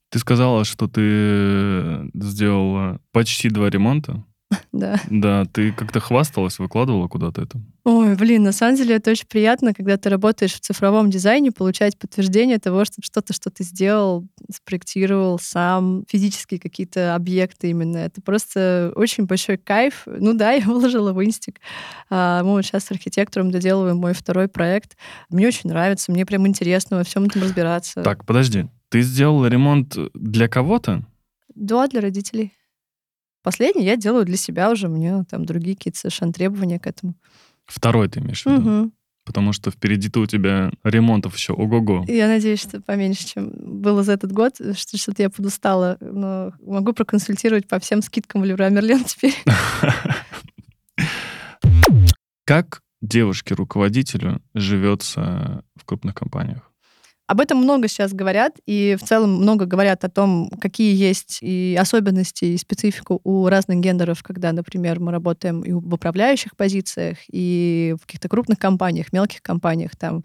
Ты сказала, что ты сделала почти два ремонта. Да. Да, ты как-то хвасталась, выкладывала куда-то это? Ой, блин, на самом деле это очень приятно, когда ты работаешь в цифровом дизайне, получать подтверждение того, что что-то, что ты сделал, спроектировал сам, физические какие-то объекты именно. Это просто очень большой кайф. Ну да, я выложила в инстик. А, мы вот сейчас с архитектором доделываем мой второй проект. Мне очень нравится, мне прям интересно во всем этом разбираться. Так, подожди. Ты сделала ремонт для кого-то? Да, для родителей. Последний я делаю для себя уже, мне там другие какие-то совершенно требования к этому. Второй ты имеешь в виду? Угу. Потому что впереди-то у тебя ремонтов еще ого-го. Я надеюсь, что поменьше, чем было за этот год, что что-то я подустала. Но могу проконсультировать по всем скидкам в Леруа Мерлен теперь. Как девушке-руководителю живется в крупных компаниях? Об этом много сейчас говорят, и в целом много говорят о том, какие есть и особенности, и специфику у разных гендеров, когда, например, мы работаем и в управляющих позициях, и в каких-то крупных компаниях, мелких компаниях, там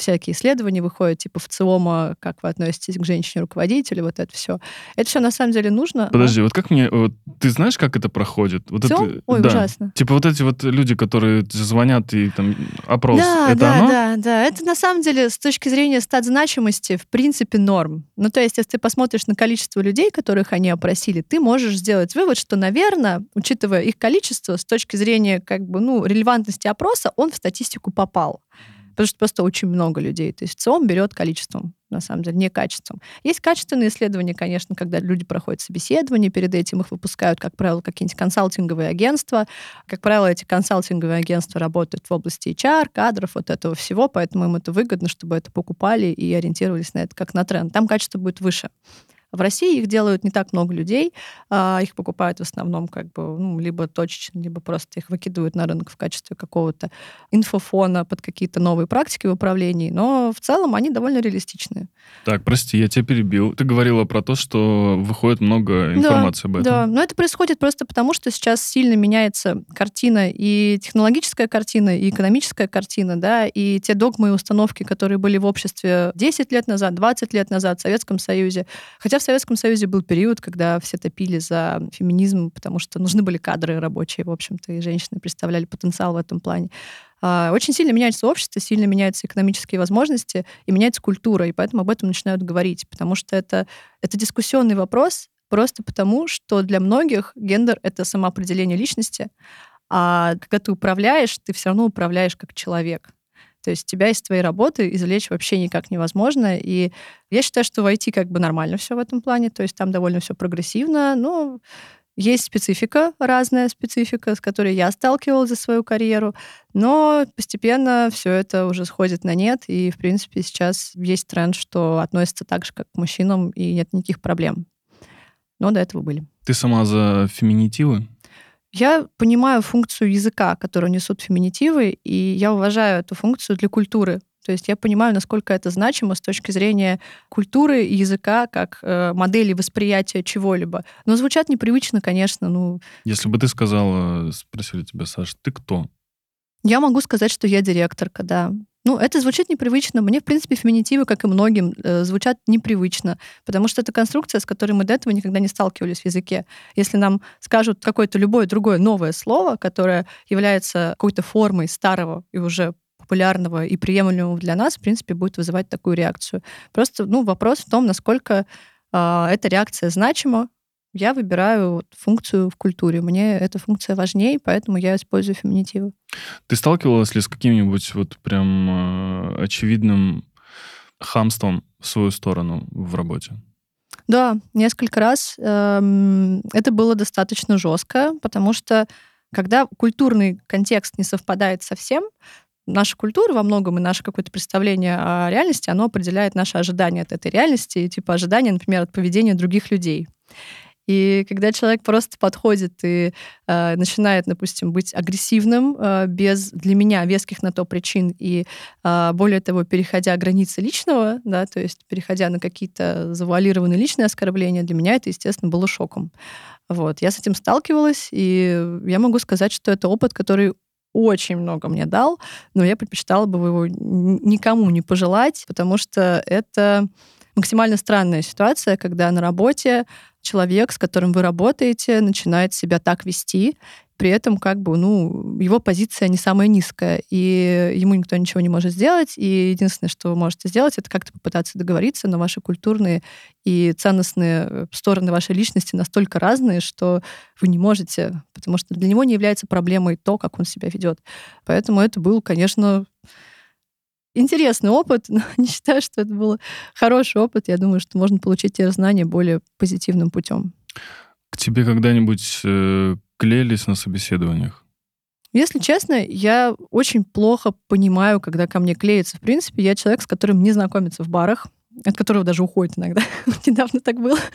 всякие исследования выходят, типа в ЦИОМа, как вы относитесь к женщине-руководителю, вот это все. Это все на самом деле нужно. Подожди, а? вот как мне... Вот, ты знаешь, как это проходит? Вот ЦИОМ? Это, Ой, да. ужасно. Типа вот эти вот люди, которые звонят и там опрос, да, это да, оно? Да, да, Это на самом деле с точки зрения стат значимости в принципе норм. Ну, то есть, если ты посмотришь на количество людей, которых они опросили, ты можешь сделать вывод, что, наверное, учитывая их количество, с точки зрения как бы, ну, релевантности опроса, он в статистику попал потому что просто очень много людей. То есть ЦИОМ берет количеством, на самом деле, не качеством. Есть качественные исследования, конечно, когда люди проходят собеседование, перед этим их выпускают, как правило, какие-нибудь консалтинговые агентства. Как правило, эти консалтинговые агентства работают в области HR, кадров, вот этого всего, поэтому им это выгодно, чтобы это покупали и ориентировались на это как на тренд. Там качество будет выше. В России их делают не так много людей, а их покупают в основном как бы ну, либо точечно, либо просто их выкидывают на рынок в качестве какого-то инфофона под какие-то новые практики в управлении, но в целом они довольно реалистичные. Так, прости, я тебя перебил. Ты говорила про то, что выходит много информации да, об этом. Да, но это происходит просто потому, что сейчас сильно меняется картина, и технологическая картина, и экономическая картина, да, и те догмы и установки, которые были в обществе 10 лет назад, 20 лет назад в Советском Союзе. Хотя в Советском Союзе был период, когда все топили за феминизм, потому что нужны были кадры рабочие, в общем-то, и женщины представляли потенциал в этом плане. А, очень сильно меняется общество, сильно меняются экономические возможности и меняется культура, и поэтому об этом начинают говорить, потому что это, это дискуссионный вопрос, просто потому, что для многих гендер — это самоопределение личности, а когда ты управляешь, ты все равно управляешь как человек. То есть тебя из твоей работы извлечь вообще никак невозможно. И я считаю, что в IT как бы нормально все в этом плане. То есть там довольно все прогрессивно. Ну, есть специфика, разная специфика, с которой я сталкивалась за свою карьеру, но постепенно все это уже сходит на нет, и, в принципе, сейчас есть тренд, что относится так же, как к мужчинам, и нет никаких проблем. Но до этого были. Ты сама за феминитивы? Я понимаю функцию языка, которую несут феминитивы, и я уважаю эту функцию для культуры. То есть я понимаю, насколько это значимо с точки зрения культуры и языка как э, модели восприятия чего-либо. Но звучат непривычно, конечно. Ну, Если бы ты сказала, спросили тебя, Саш, ты кто? я могу сказать, что я директорка, да. Ну, это звучит непривычно. Мне, в принципе, феминитивы, как и многим, э, звучат непривычно, потому что это конструкция, с которой мы до этого никогда не сталкивались в языке. Если нам скажут какое-то любое другое новое слово, которое является какой-то формой старого и уже популярного и приемлемого для нас, в принципе, будет вызывать такую реакцию. Просто ну, вопрос в том, насколько э, эта реакция значима. Я выбираю функцию в культуре. Мне эта функция важнее, поэтому я использую феминитивы. Ты сталкивалась ли с каким-нибудь вот прям э, очевидным хамством в свою сторону в работе? Да, несколько раз. Эм, Это было достаточно жестко, потому что когда культурный контекст не совпадает совсем, наша культура во многом и наше какое-то представление о реальности, оно определяет наши ожидания от этой реальности, типа ожидания, например, от поведения других людей. И когда человек просто подходит и э, начинает, допустим, быть агрессивным э, без для меня веских на то причин и э, более того переходя границы личного, да, то есть переходя на какие-то завуалированные личные оскорбления, для меня это, естественно, было шоком. Вот. Я с этим сталкивалась, и я могу сказать, что это опыт, который очень много мне дал, но я предпочитала бы его никому не пожелать, потому что это максимально странная ситуация, когда на работе человек, с которым вы работаете, начинает себя так вести, при этом как бы, ну, его позиция не самая низкая, и ему никто ничего не может сделать, и единственное, что вы можете сделать, это как-то попытаться договориться, но ваши культурные и ценностные э, стороны вашей личности настолько разные, что вы не можете, потому что для него не является проблемой то, как он себя ведет. Поэтому это был, конечно, интересный опыт, но не считаю, что это был хороший опыт. Я думаю, что можно получить те знания более позитивным путем. К тебе когда-нибудь э, клеились на собеседованиях? Если честно, я очень плохо понимаю, когда ко мне клеится. В принципе, я человек, с которым не знакомится в барах от которого даже уходит иногда. Недавно так было.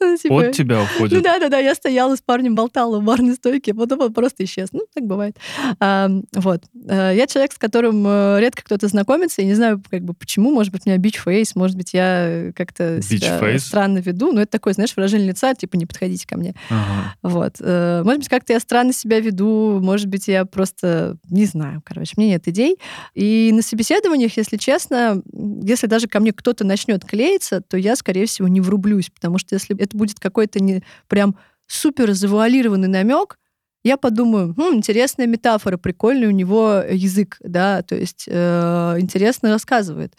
Ну, типа... От тебя уходит? Ну да-да-да, я стояла с парнем, болтала в барной стойке, а потом он просто исчез. Ну, так бывает. А, вот. Э, я человек, с которым э, редко кто-то знакомится, и не знаю, как бы, почему. Может быть, у меня бич-фейс, может быть, я как-то себя странно веду. Но это такое, знаешь, выражение лица, типа, не подходите ко мне. Ага. Вот. Э, может быть, как-то я странно себя веду, может быть, я просто не знаю, короче, мне нет идей. И на собеседованиях, если честно, если даже ко мне кто-то начнет клеиться, то я, скорее всего, не врублюсь, потому что если это будет какой-то не прям супер завуалированный намек, я подумаю, хм, интересная метафора, прикольный у него язык, да, то есть э, интересно рассказывает.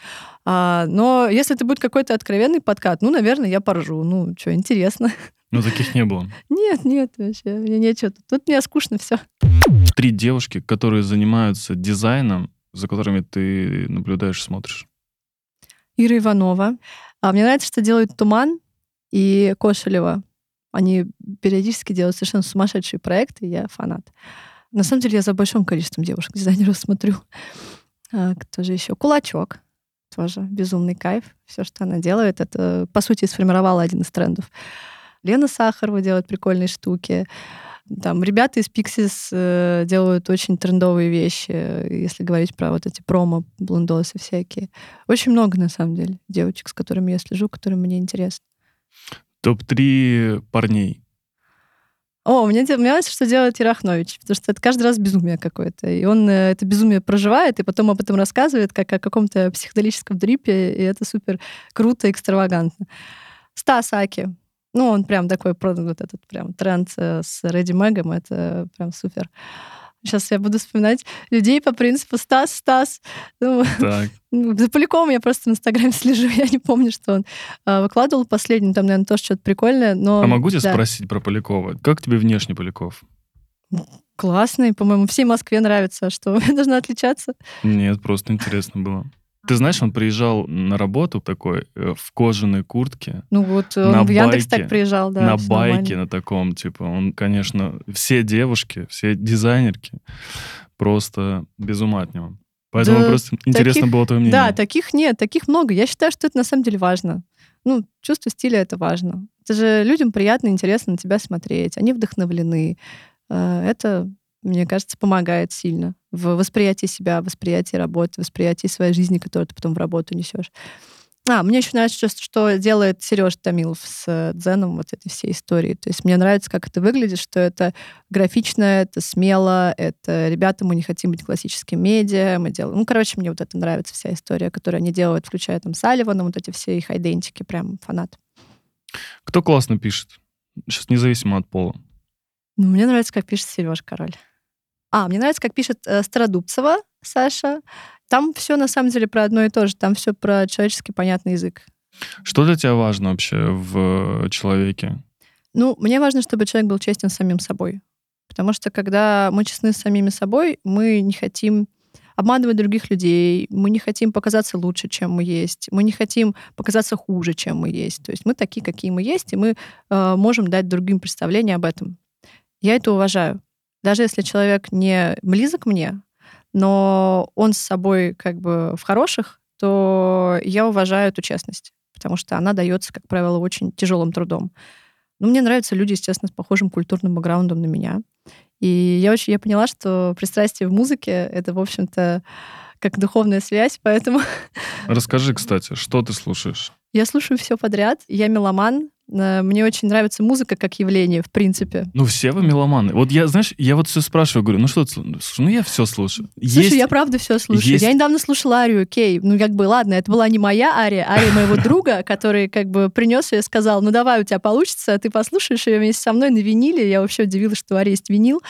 А, но если это будет какой-то откровенный подкат, ну, наверное, я поржу. Ну, что, интересно. Ну, таких не было. Нет, нет, вообще, мне нечего. Тут мне скучно все. Три девушки, которые занимаются дизайном, за которыми ты наблюдаешь, смотришь. Ира Иванова. А мне нравится, что делают Туман и Кошелева. Они периодически делают совершенно сумасшедшие проекты, я фанат. На самом деле я за большим количеством девушек-дизайнеров смотрю. А, кто же еще? Кулачок. тоже безумный кайф. Все, что она делает, это, по сути, сформировало один из трендов. Лена Сахарова делает прикольные штуки. Там ребята из Pixies э, делают очень трендовые вещи, если говорить про вот эти промо, блондосы всякие. Очень много, на самом деле, девочек, с которыми я слежу, которые мне интересны. Топ-3 парней. О, мне, мне нравится, что делает Ирахнович, потому что это каждый раз безумие какое-то. И он э, это безумие проживает, и потом об этом рассказывает, как о каком-то психоделическом дрипе, и это супер круто, экстравагантно. Стас Аки. Ну, он прям такой, вот этот прям тренд э, с Рэдди Мэгом, это прям супер. Сейчас я буду вспоминать людей по принципу Стас, Стас. Ну, так. Ну, за Поляком я просто в Инстаграме слежу, я не помню, что он а, выкладывал последний, там, наверное, тоже что-то прикольное, но... А могу тебя да. спросить про Полякова? Как тебе внешне Поляков? Классный, по-моему, всей Москве нравится, что должна отличаться. Нет, просто интересно было. Ты знаешь, он приезжал на работу такой э, в кожаной куртке. Ну вот он на в Яндекс так приезжал, да. На байке нормально. на таком, типа, он, конечно, все девушки, все дизайнерки просто без ума от него. Поэтому да, просто интересно таких, было твое мнение. Да, таких нет, таких много. Я считаю, что это на самом деле важно. Ну, чувство стиля это важно. Это же людям приятно, интересно на тебя смотреть. Они вдохновлены. Э, это мне кажется, помогает сильно в восприятии себя, восприятии работы, восприятии своей жизни, которую ты потом в работу несешь. А, мне еще нравится, что делает Сереж Томилов с э, Дзеном, вот этой всей истории. То есть мне нравится, как это выглядит, что это графично, это смело, это ребята, мы не хотим быть классическим медиа, мы делаем... Ну, короче, мне вот это нравится вся история, которую они делают, включая там Салливана, вот эти все их айдентики, прям фанат. Кто классно пишет? Сейчас независимо от пола. Ну, мне нравится, как пишет Сереж Король. А, мне нравится, как пишет э, Стародубцева Саша. Там все на самом деле про одно и то же. Там все про человеческий понятный язык. Что для тебя важно вообще в человеке? Ну, мне важно, чтобы человек был честен с самим собой. Потому что когда мы честны с самими собой, мы не хотим обманывать других людей, мы не хотим показаться лучше, чем мы есть, мы не хотим показаться хуже, чем мы есть. То есть мы такие, какие мы есть, и мы э, можем дать другим представление об этом. Я это уважаю. Даже если человек не близок мне, но он с собой как бы в хороших, то я уважаю эту честность, потому что она дается, как правило, очень тяжелым трудом. Ну, мне нравятся люди, естественно, с похожим культурным бэкграундом на меня. И я очень я поняла, что пристрастие в музыке — это, в общем-то, как духовная связь, поэтому... Расскажи, кстати, что ты слушаешь? Я слушаю все подряд. Я меломан, мне очень нравится музыка как явление, в принципе. Ну, все вы меломаны. Вот я, знаешь, я вот все спрашиваю, говорю, ну что ты слушаешь? Ну, я все слушаю. Слушай, есть... я правда все слушаю. Есть... Я недавно слушала арию, окей. Ну, как бы, ладно, это была не моя ария, ария моего друга, который как бы принес ее и сказал, ну, давай, у тебя получится, ты послушаешь ее вместе со мной на виниле. Я вообще удивилась, что у арии есть винил.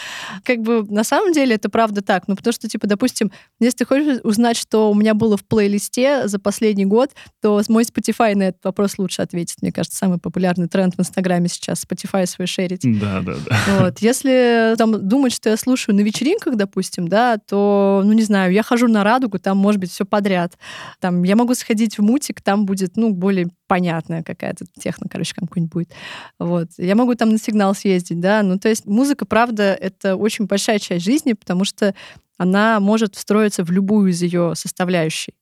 Как бы, на самом деле, это правда так. Ну, потому что, типа, допустим, если ты хочешь узнать, что у меня было в плейлисте за последний год, то мой Spotify на этот вопрос лучше ответит. Мне кажется, самый популярный популярный тренд в Инстаграме сейчас, Spotify свой шерить. Да, да, да. Вот. Если там думать, что я слушаю на вечеринках, допустим, да, то, ну, не знаю, я хожу на радугу, там может быть все подряд. Там я могу сходить в мутик, там будет, ну, более понятная какая-то техно, короче, какой-нибудь будет. Вот. Я могу там на сигнал съездить, да. Ну, то есть музыка, правда, это очень большая часть жизни, потому что она может встроиться в любую из ее составляющих.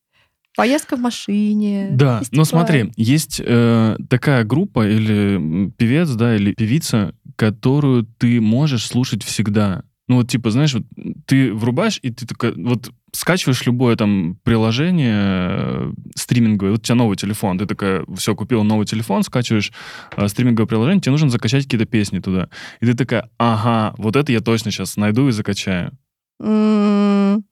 Поездка в машине. Да, но смотри, есть э, такая группа или певец, да, или певица, которую ты можешь слушать всегда. Ну вот типа, знаешь, вот ты врубаешь, и ты такая, вот скачиваешь любое там приложение э, стриминговое, вот у тебя новый телефон, ты такая, все, купил новый телефон, скачиваешь э, стриминговое приложение, тебе нужно закачать какие-то песни туда. И ты такая, ага, вот это я точно сейчас найду и закачаю. Mm,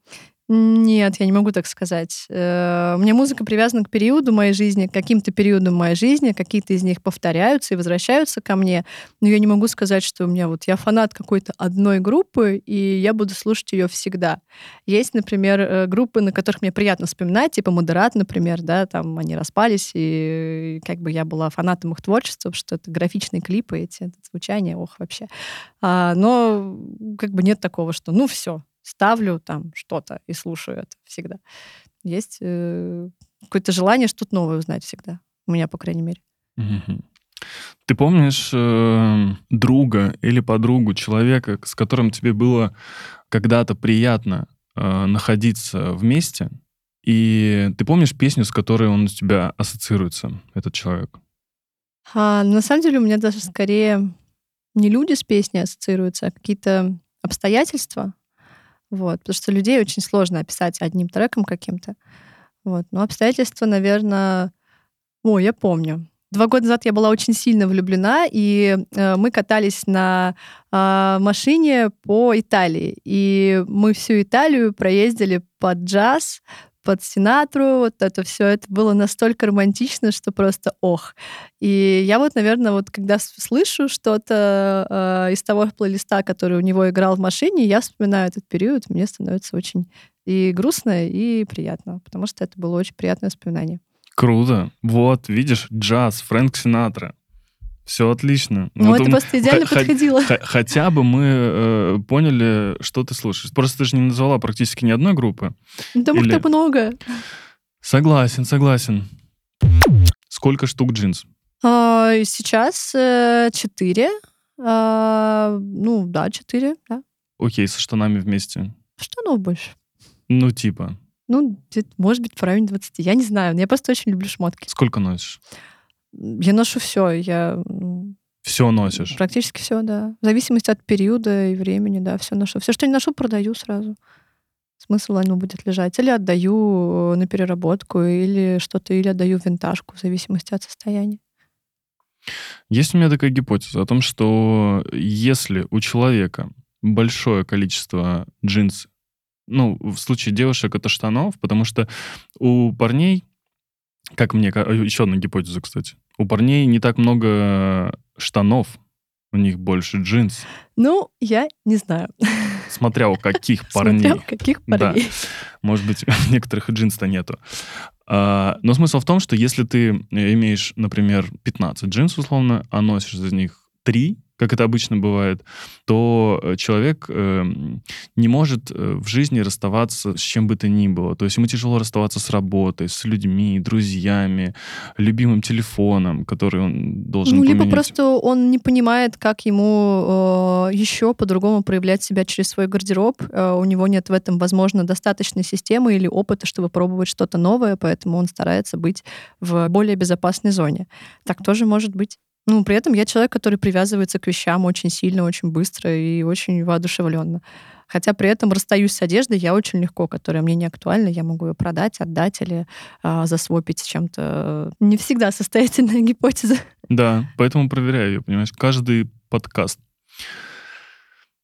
нет, я не могу так сказать. Э, мне музыка привязана к периоду моей жизни, к каким-то периодам моей жизни, какие-то из них повторяются и возвращаются ко мне, но я не могу сказать, что у меня вот я фанат какой-то одной группы, и я буду слушать ее всегда. Есть, например, э, группы, на которых мне приятно вспоминать, типа Модерат, например, да, там они распались, и как бы я была фанатом их творчества, что это графичные клипы, эти, это звучание, ох, вообще. А, но как бы нет такого, что ну все, ставлю там что-то и слушаю это всегда. Есть э, какое-то желание что-то новое узнать всегда. У меня, по крайней мере. Ты помнишь э, друга или подругу, человека, с которым тебе было когда-то приятно э, находиться вместе, И ты помнишь песню, с которой он у тебя ассоциируется, этот человек? А, на самом деле у меня даже скорее не люди с песней ассоциируются, а какие-то обстоятельства. Вот, потому что людей очень сложно описать одним треком каким-то. Вот. Но обстоятельства, наверное... О, я помню. Два года назад я была очень сильно влюблена, и э, мы катались на э, машине по Италии. И мы всю Италию проездили под джаз, под Синатру, вот это все, это было настолько романтично, что просто ох. И я вот, наверное, вот когда слышу что-то э, из того плейлиста, который у него играл в машине, я вспоминаю этот период, мне становится очень и грустно, и приятно, потому что это было очень приятное воспоминание. Круто. Вот, видишь, джаз, Фрэнк Синатра. Все отлично. Ну, это просто идеально х- подходило. Х- хотя бы мы э, поняли, что ты слушаешь. Просто ты же не назвала практически ни одной группы. Да Или... их много. Согласен, согласен. Сколько штук джинс? А, сейчас э, четыре. А, ну, да, четыре, да. Окей, со штанами вместе. Штанов больше. Ну, типа. Ну, может быть, в районе 20. Я не знаю. Я просто очень люблю шмотки. Сколько носишь? Я ношу все. Я все носишь? Практически все, да. В зависимости от периода и времени, да, все ношу. Все, что не ношу, продаю сразу. Смысл оно будет лежать. Или отдаю на переработку, или что-то, или отдаю в винтажку, в зависимости от состояния. Есть у меня такая гипотеза о том, что если у человека большое количество джинс ну, в случае девушек это штанов, потому что у парней, как мне, еще одна гипотеза, кстати, у парней не так много штанов, у них больше джинс. Ну, я не знаю. Смотря у каких парней. Смотря у каких парней. Да. Может быть, у некоторых и джинс-то нету. А, но смысл в том, что если ты имеешь, например, 15 джинс, условно, а носишь из них 3, как это обычно бывает, то э, человек э, не может э, в жизни расставаться с чем бы то ни было. То есть ему тяжело расставаться с работой, с людьми, друзьями, любимым телефоном, который он должен Ну, поменять. либо просто он не понимает, как ему э, еще по-другому проявлять себя через свой гардероб. Э, у него нет в этом, возможно, достаточной системы или опыта, чтобы пробовать что-то новое, поэтому он старается быть в более безопасной зоне. Так тоже может быть. Ну, при этом я человек, который привязывается к вещам очень сильно, очень быстро и очень воодушевленно. Хотя при этом расстаюсь с одеждой я очень легко, которая мне не актуальна, я могу ее продать, отдать или а, засвопить чем-то. Не всегда состоятельная гипотеза. Да, поэтому проверяю ее, понимаешь, каждый подкаст.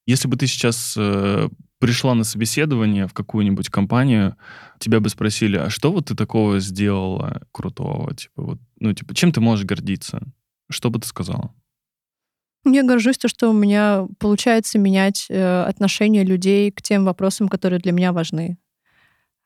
Если бы ты сейчас э, пришла на собеседование в какую-нибудь компанию, тебя бы спросили, а что вот ты такого сделала крутого? Типа вот, ну, типа, чем ты можешь гордиться? Что бы ты сказала? Я горжусь то, что у меня получается менять э, отношение людей к тем вопросам, которые для меня важны.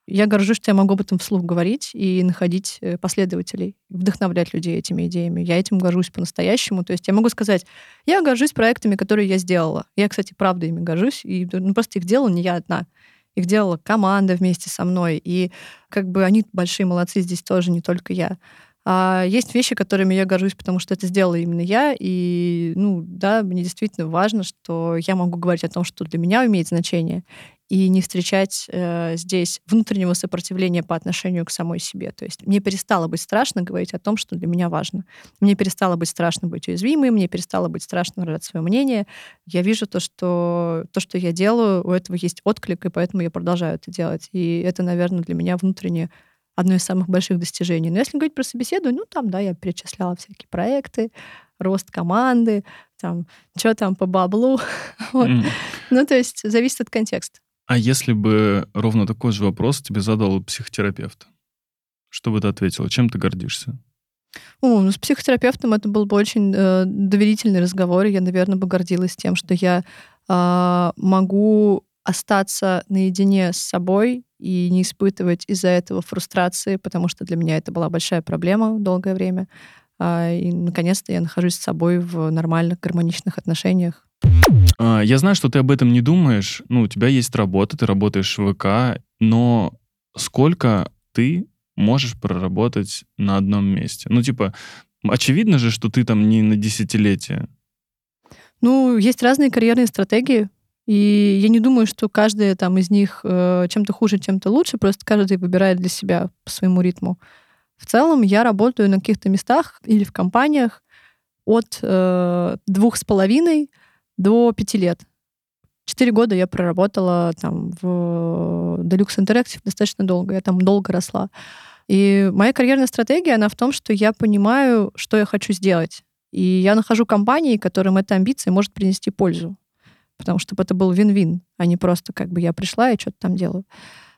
Я горжусь, что я могу об этом вслух говорить и находить э, последователей, вдохновлять людей этими идеями. Я этим горжусь по-настоящему. То есть я могу сказать, я горжусь проектами, которые я сделала. Я, кстати, правда ими горжусь. И ну, просто их делала не я одна. Их делала команда вместе со мной. И как бы они большие молодцы здесь тоже, не только я. А есть вещи, которыми я горжусь, потому что это сделала именно я. И, ну, да, мне действительно важно, что я могу говорить о том, что для меня имеет значение, и не встречать э, здесь внутреннего сопротивления по отношению к самой себе. То есть мне перестало быть страшно говорить о том, что для меня важно. Мне перестало быть страшно быть уязвимой, мне перестало быть страшно выражать свое мнение. Я вижу то, что то, что я делаю, у этого есть отклик, и поэтому я продолжаю это делать. И это, наверное, для меня внутренне одно из самых больших достижений. Но если говорить про собеседование, ну там, да, я перечисляла всякие проекты, рост команды, там, что там по баблу. вот. mm. Ну, то есть зависит от контекста. А если бы ровно такой же вопрос тебе задал психотерапевт, что бы ты ответила? Чем ты гордишься? О, ну, с психотерапевтом это был бы очень э, доверительный разговор. И я, наверное, бы гордилась тем, что я э, могу остаться наедине с собой и не испытывать из-за этого фрустрации, потому что для меня это была большая проблема долгое время. А, и, наконец-то, я нахожусь с собой в нормальных, гармоничных отношениях. А, я знаю, что ты об этом не думаешь. Ну, у тебя есть работа, ты работаешь в ВК, но сколько ты можешь проработать на одном месте? Ну, типа, очевидно же, что ты там не на десятилетие. Ну, есть разные карьерные стратегии. И я не думаю, что каждая там из них э, чем-то хуже, чем-то лучше, просто каждый выбирает для себя по своему ритму. В целом я работаю на каких-то местах или в компаниях от э, двух с половиной до пяти лет. Четыре года я проработала там в Deluxe Interactive достаточно долго. Я там долго росла. И моя карьерная стратегия, она в том, что я понимаю, что я хочу сделать. И я нахожу компании, которым эта амбиция может принести пользу. Потому что это был вин-вин, а не просто как бы я пришла и что-то там делаю.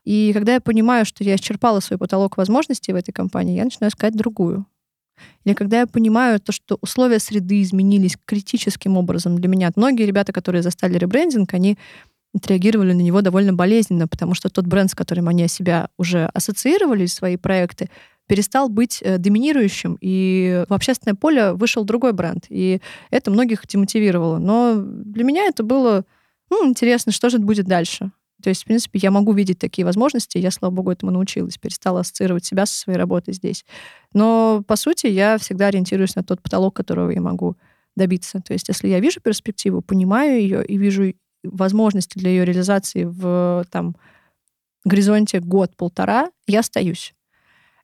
И когда я понимаю, что я исчерпала свой потолок возможностей в этой компании, я начинаю искать другую. Или когда я понимаю то, что условия среды изменились критическим образом для меня. Многие ребята, которые застали ребрендинг, они отреагировали на него довольно болезненно, потому что тот бренд, с которым они себя уже ассоциировали, свои проекты, перестал быть э, доминирующим, и в общественное поле вышел другой бренд. И это многих демотивировало. Но для меня это было ну, интересно, что же будет дальше. То есть, в принципе, я могу видеть такие возможности, я, слава богу, этому научилась, перестала ассоциировать себя со своей работой здесь. Но, по сути, я всегда ориентируюсь на тот потолок, которого я могу добиться. То есть, если я вижу перспективу, понимаю ее и вижу возможности для ее реализации в там, горизонте год-полтора, я остаюсь.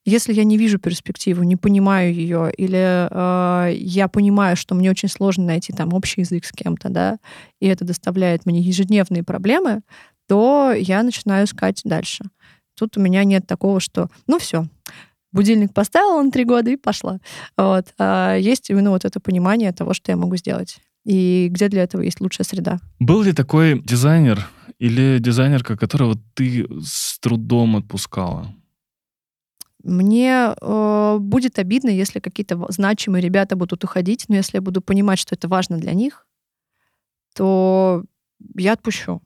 Если я не вижу перспективу, не понимаю ее, или э, я понимаю, что мне очень сложно найти там общий язык с кем-то, да, и это доставляет мне ежедневные проблемы, то я начинаю искать дальше. Тут у меня нет такого, что, ну все, будильник поставила на три года и пошла. Вот. А есть именно вот это понимание того, что я могу сделать. И где для этого есть лучшая среда. Был ли такой дизайнер или дизайнерка, которого ты с трудом отпускала? Мне э, будет обидно, если какие-то значимые ребята будут уходить, но если я буду понимать, что это важно для них, то я отпущу.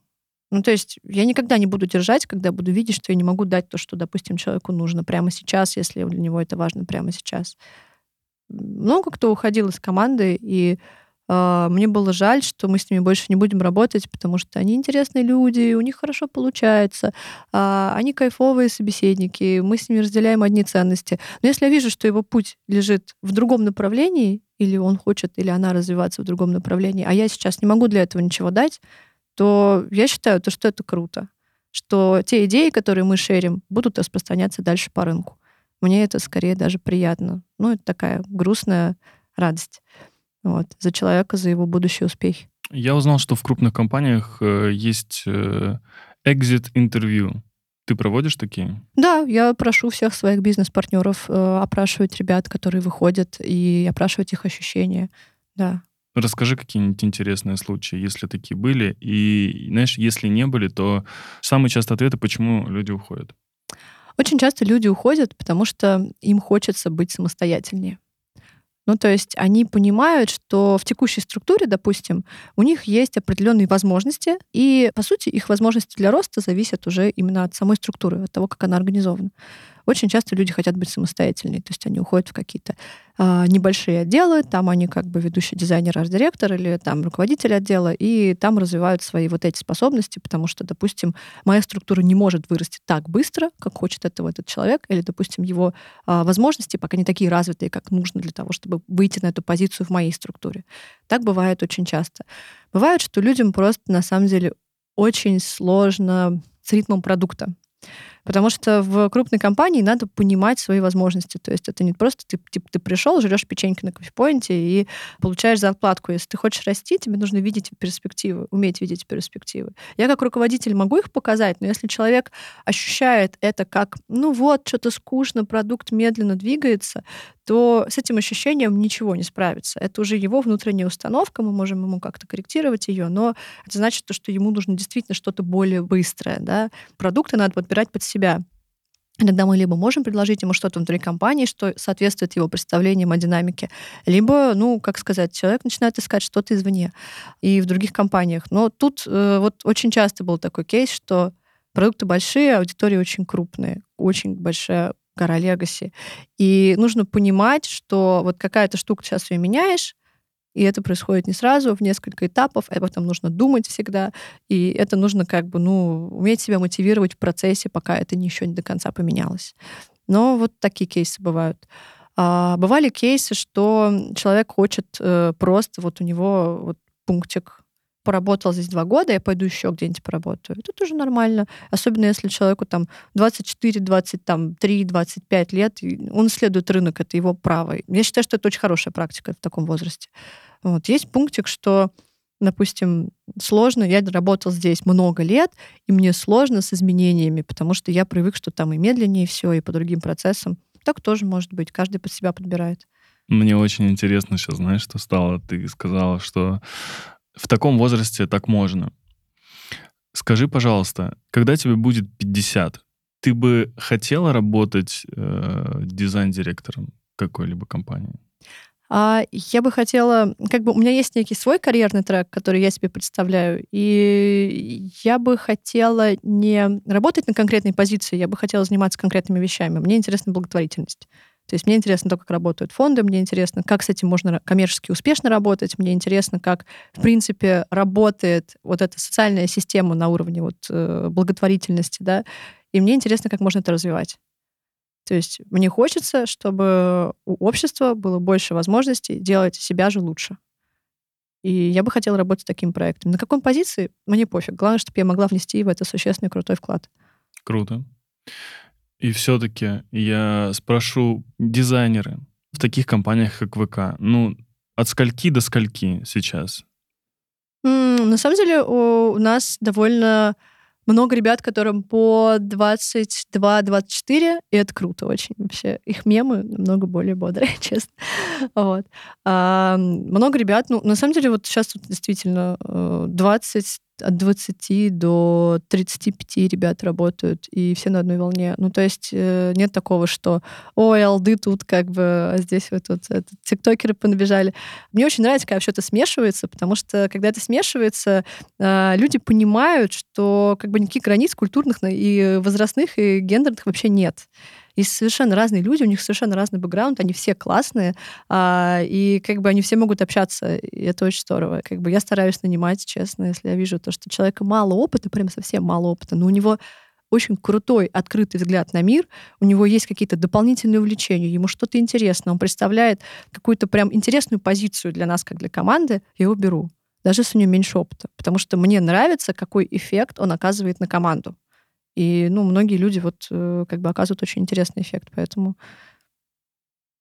Ну, то есть я никогда не буду держать, когда буду видеть, что я не могу дать то, что, допустим, человеку нужно прямо сейчас, если для него это важно прямо сейчас. Много кто уходил из команды, и мне было жаль, что мы с ними больше не будем работать, потому что они интересные люди, у них хорошо получается, э, они кайфовые собеседники, мы с ними разделяем одни ценности. Но если я вижу, что его путь лежит в другом направлении, или он хочет, или она развиваться в другом направлении, а я сейчас не могу для этого ничего дать, то я считаю, то, что это круто. Что те идеи, которые мы шерим, будут распространяться дальше по рынку. Мне это скорее даже приятно. Ну, это такая грустная радость. Вот, за человека, за его будущий успех. Я узнал, что в крупных компаниях э, есть э, exit-интервью. Ты проводишь такие? Да, я прошу всех своих бизнес-партнеров э, опрашивать ребят, которые выходят, и опрашивать их ощущения. Да. Расскажи какие-нибудь интересные случаи, если такие были. И, знаешь, если не были, то самый частый ответ, почему люди уходят. Очень часто люди уходят, потому что им хочется быть самостоятельнее. Ну, то есть они понимают, что в текущей структуре, допустим, у них есть определенные возможности, и, по сути, их возможности для роста зависят уже именно от самой структуры, от того, как она организована. Очень часто люди хотят быть самостоятельными, то есть они уходят в какие-то э, небольшие отделы, там они как бы ведущий дизайнер, арт-директор или там руководитель отдела, и там развивают свои вот эти способности, потому что, допустим, моя структура не может вырасти так быстро, как хочет этого этот человек, или, допустим, его э, возможности пока не такие развитые, как нужно для того, чтобы выйти на эту позицию в моей структуре. Так бывает очень часто. Бывает, что людям просто на самом деле очень сложно с ритмом продукта. Потому что в крупной компании надо понимать свои возможности. То есть это не просто ты, типа, ты пришел, жрешь печеньки на кофепоинте и получаешь зарплатку. Если ты хочешь расти, тебе нужно видеть перспективы, уметь видеть перспективы. Я как руководитель могу их показать, но если человек ощущает это как, ну вот, что-то скучно, продукт медленно двигается, то с этим ощущением ничего не справится. Это уже его внутренняя установка, мы можем ему как-то корректировать ее, но это значит, что ему нужно действительно что-то более быстрое. Да? Продукты надо подбирать под себя. Иногда мы либо можем предложить ему что-то внутри компании, что соответствует его представлениям о динамике, либо, ну, как сказать, человек начинает искать что-то извне и в других компаниях. Но тут э, вот очень часто был такой кейс, что продукты большие, аудитории очень крупные, очень большая гора легаси. И нужно понимать, что вот какая-то штука сейчас ее меняешь, и это происходит не сразу, в несколько этапов, об этом нужно думать всегда, и это нужно как бы, ну, уметь себя мотивировать в процессе, пока это еще не до конца поменялось. Но вот такие кейсы бывают. А, бывали кейсы, что человек хочет э, просто, вот у него вот пунктик поработал здесь два года, я пойду еще где-нибудь поработаю. Это тоже нормально. Особенно если человеку там 24, 23, 25 лет, он исследует рынок, это его право. Я считаю, что это очень хорошая практика в таком возрасте. Вот. Есть пунктик, что допустим, сложно, я работал здесь много лет, и мне сложно с изменениями, потому что я привык, что там и медленнее все, и по другим процессам. Так тоже может быть, каждый под себя подбирает. Мне очень интересно сейчас, знаешь, что стало. Ты сказала, что в таком возрасте так можно. Скажи, пожалуйста, когда тебе будет 50, ты бы хотела работать э, дизайн-директором какой-либо компании? А я бы хотела, как бы у меня есть некий свой карьерный трек, который я себе представляю, и я бы хотела не работать на конкретной позиции, я бы хотела заниматься конкретными вещами. Мне интересна благотворительность. То есть мне интересно то, как работают фонды, мне интересно, как с этим можно коммерчески успешно работать, мне интересно, как, в принципе, работает вот эта социальная система на уровне вот э, благотворительности, да, и мне интересно, как можно это развивать. То есть мне хочется, чтобы у общества было больше возможностей делать себя же лучше. И я бы хотела работать таким проектом. На какой позиции? Мне пофиг. Главное, чтобы я могла внести в это существенный крутой вклад. Круто. И все-таки я спрошу дизайнеры в таких компаниях, как ВК, ну, от скольки до скольки сейчас? Mm, на самом деле у нас довольно много ребят, которым по 22-24, и это круто очень вообще. Их мемы намного более бодрые, честно. Вот. А, много ребят, ну, на самом деле, вот сейчас тут действительно 20 э, от 20 до 35 ребят работают, и все на одной волне. Ну, то есть э, нет такого, что ой, алды тут как бы, а здесь вот тут это, тиктокеры понабежали. Мне очень нравится, когда все это смешивается, потому что когда это смешивается, э, люди понимают, что как бы никаких границ культурных и возрастных, и гендерных вообще нет. Есть совершенно разные люди, у них совершенно разный бэкграунд, они все классные, а, и как бы они все могут общаться, и это очень здорово. Как бы я стараюсь нанимать, честно, если я вижу то, что человека мало опыта, прям совсем мало опыта, но у него очень крутой, открытый взгляд на мир, у него есть какие-то дополнительные увлечения, ему что-то интересно, он представляет какую-то прям интересную позицию для нас, как для команды, я его беру даже если у него меньше опыта. Потому что мне нравится, какой эффект он оказывает на команду. И, ну, многие люди вот э, как бы оказывают очень интересный эффект, поэтому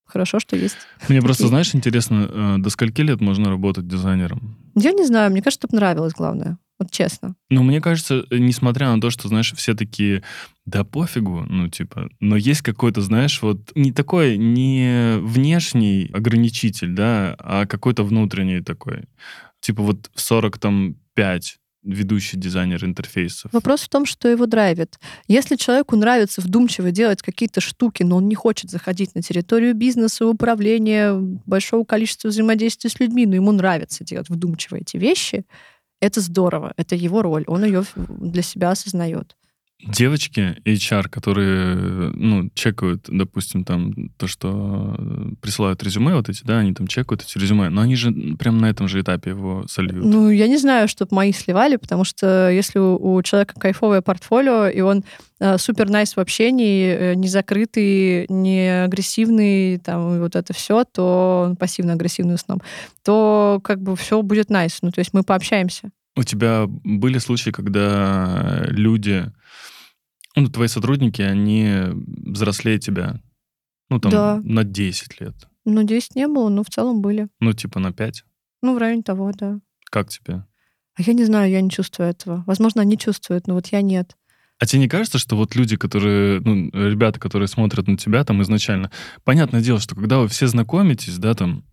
хорошо, что есть. Мне просто, знаешь, интересно, э, до скольки лет можно работать дизайнером? Я не знаю, мне кажется, чтобы нравилось, главное. Вот честно. Ну, мне кажется, э, несмотря на то, что, знаешь, все такие, да пофигу, ну, типа, но есть какой-то, знаешь, вот не такой, не внешний ограничитель, да, а какой-то внутренний такой. Типа вот в 45 ведущий дизайнер интерфейсов. Вопрос в том, что его драйвит. Если человеку нравится вдумчиво делать какие-то штуки, но он не хочет заходить на территорию бизнеса, управления, большого количества взаимодействия с людьми, но ему нравится делать вдумчиво эти вещи, это здорово, это его роль, он ее для себя осознает девочки HR, которые, ну, чекают, допустим, там то, что присылают резюме вот эти, да, они там чекают эти резюме, но они же прямо на этом же этапе его сольют. Ну, я не знаю, чтобы мои сливали, потому что если у, у человека кайфовое портфолио, и он э, супер найс в общении, э, не закрытый, не агрессивный, там, вот это все, то он пассивно-агрессивный сном, то как бы все будет найс. Ну, то есть мы пообщаемся. У тебя были случаи, когда люди ну, твои сотрудники, они взрослее тебя. Ну, там, да. на 10 лет. Ну, 10 не было, но в целом были. Ну, типа на 5? Ну, в районе того, да. Как тебе? А я не знаю, я не чувствую этого. Возможно, они чувствуют, но вот я нет. А тебе не кажется, что вот люди, которые, ну, ребята, которые смотрят на тебя там изначально, понятное дело, что когда вы все знакомитесь, да, там,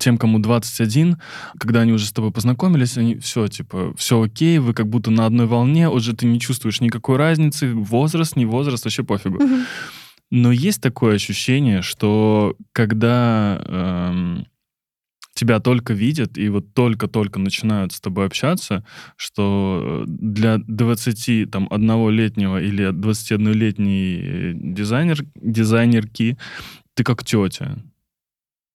тем, кому 21, когда они уже с тобой познакомились, они все, типа, все окей, вы как будто на одной волне, уже ты не чувствуешь никакой разницы, возраст, не возраст, вообще пофигу. Но есть такое ощущение, что когда эм, тебя только видят и вот только-только начинают с тобой общаться, что для 20 там одного-летнего или 21-летней дизайнер, дизайнерки ты как тетя.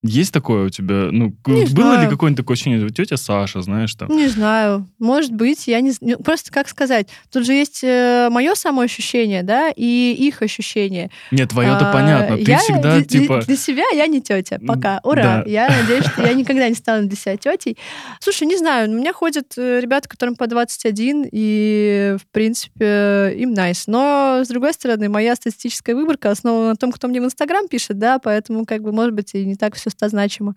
Есть такое у тебя? Ну, Не было ли знаю. какое-нибудь такое ощущение? Тетя Саша, знаешь, там. Не знаю, может быть, я не знаю. Просто как сказать, тут же есть мое самоощущение, да, и их ощущение. Нет, твое-то А, понятно. Ты я всегда, для, типа... для себя я не тетя. Пока. Ура. да. Я надеюсь, что я никогда не стану для себя тетей. Слушай, не знаю, у меня ходят э, ребята, которым по 21, и, в принципе, им найс. Но, с другой стороны, моя статистическая выборка основана на том, кто мне в Инстаграм пишет, да, поэтому, как бы, может быть, и не так все значимо.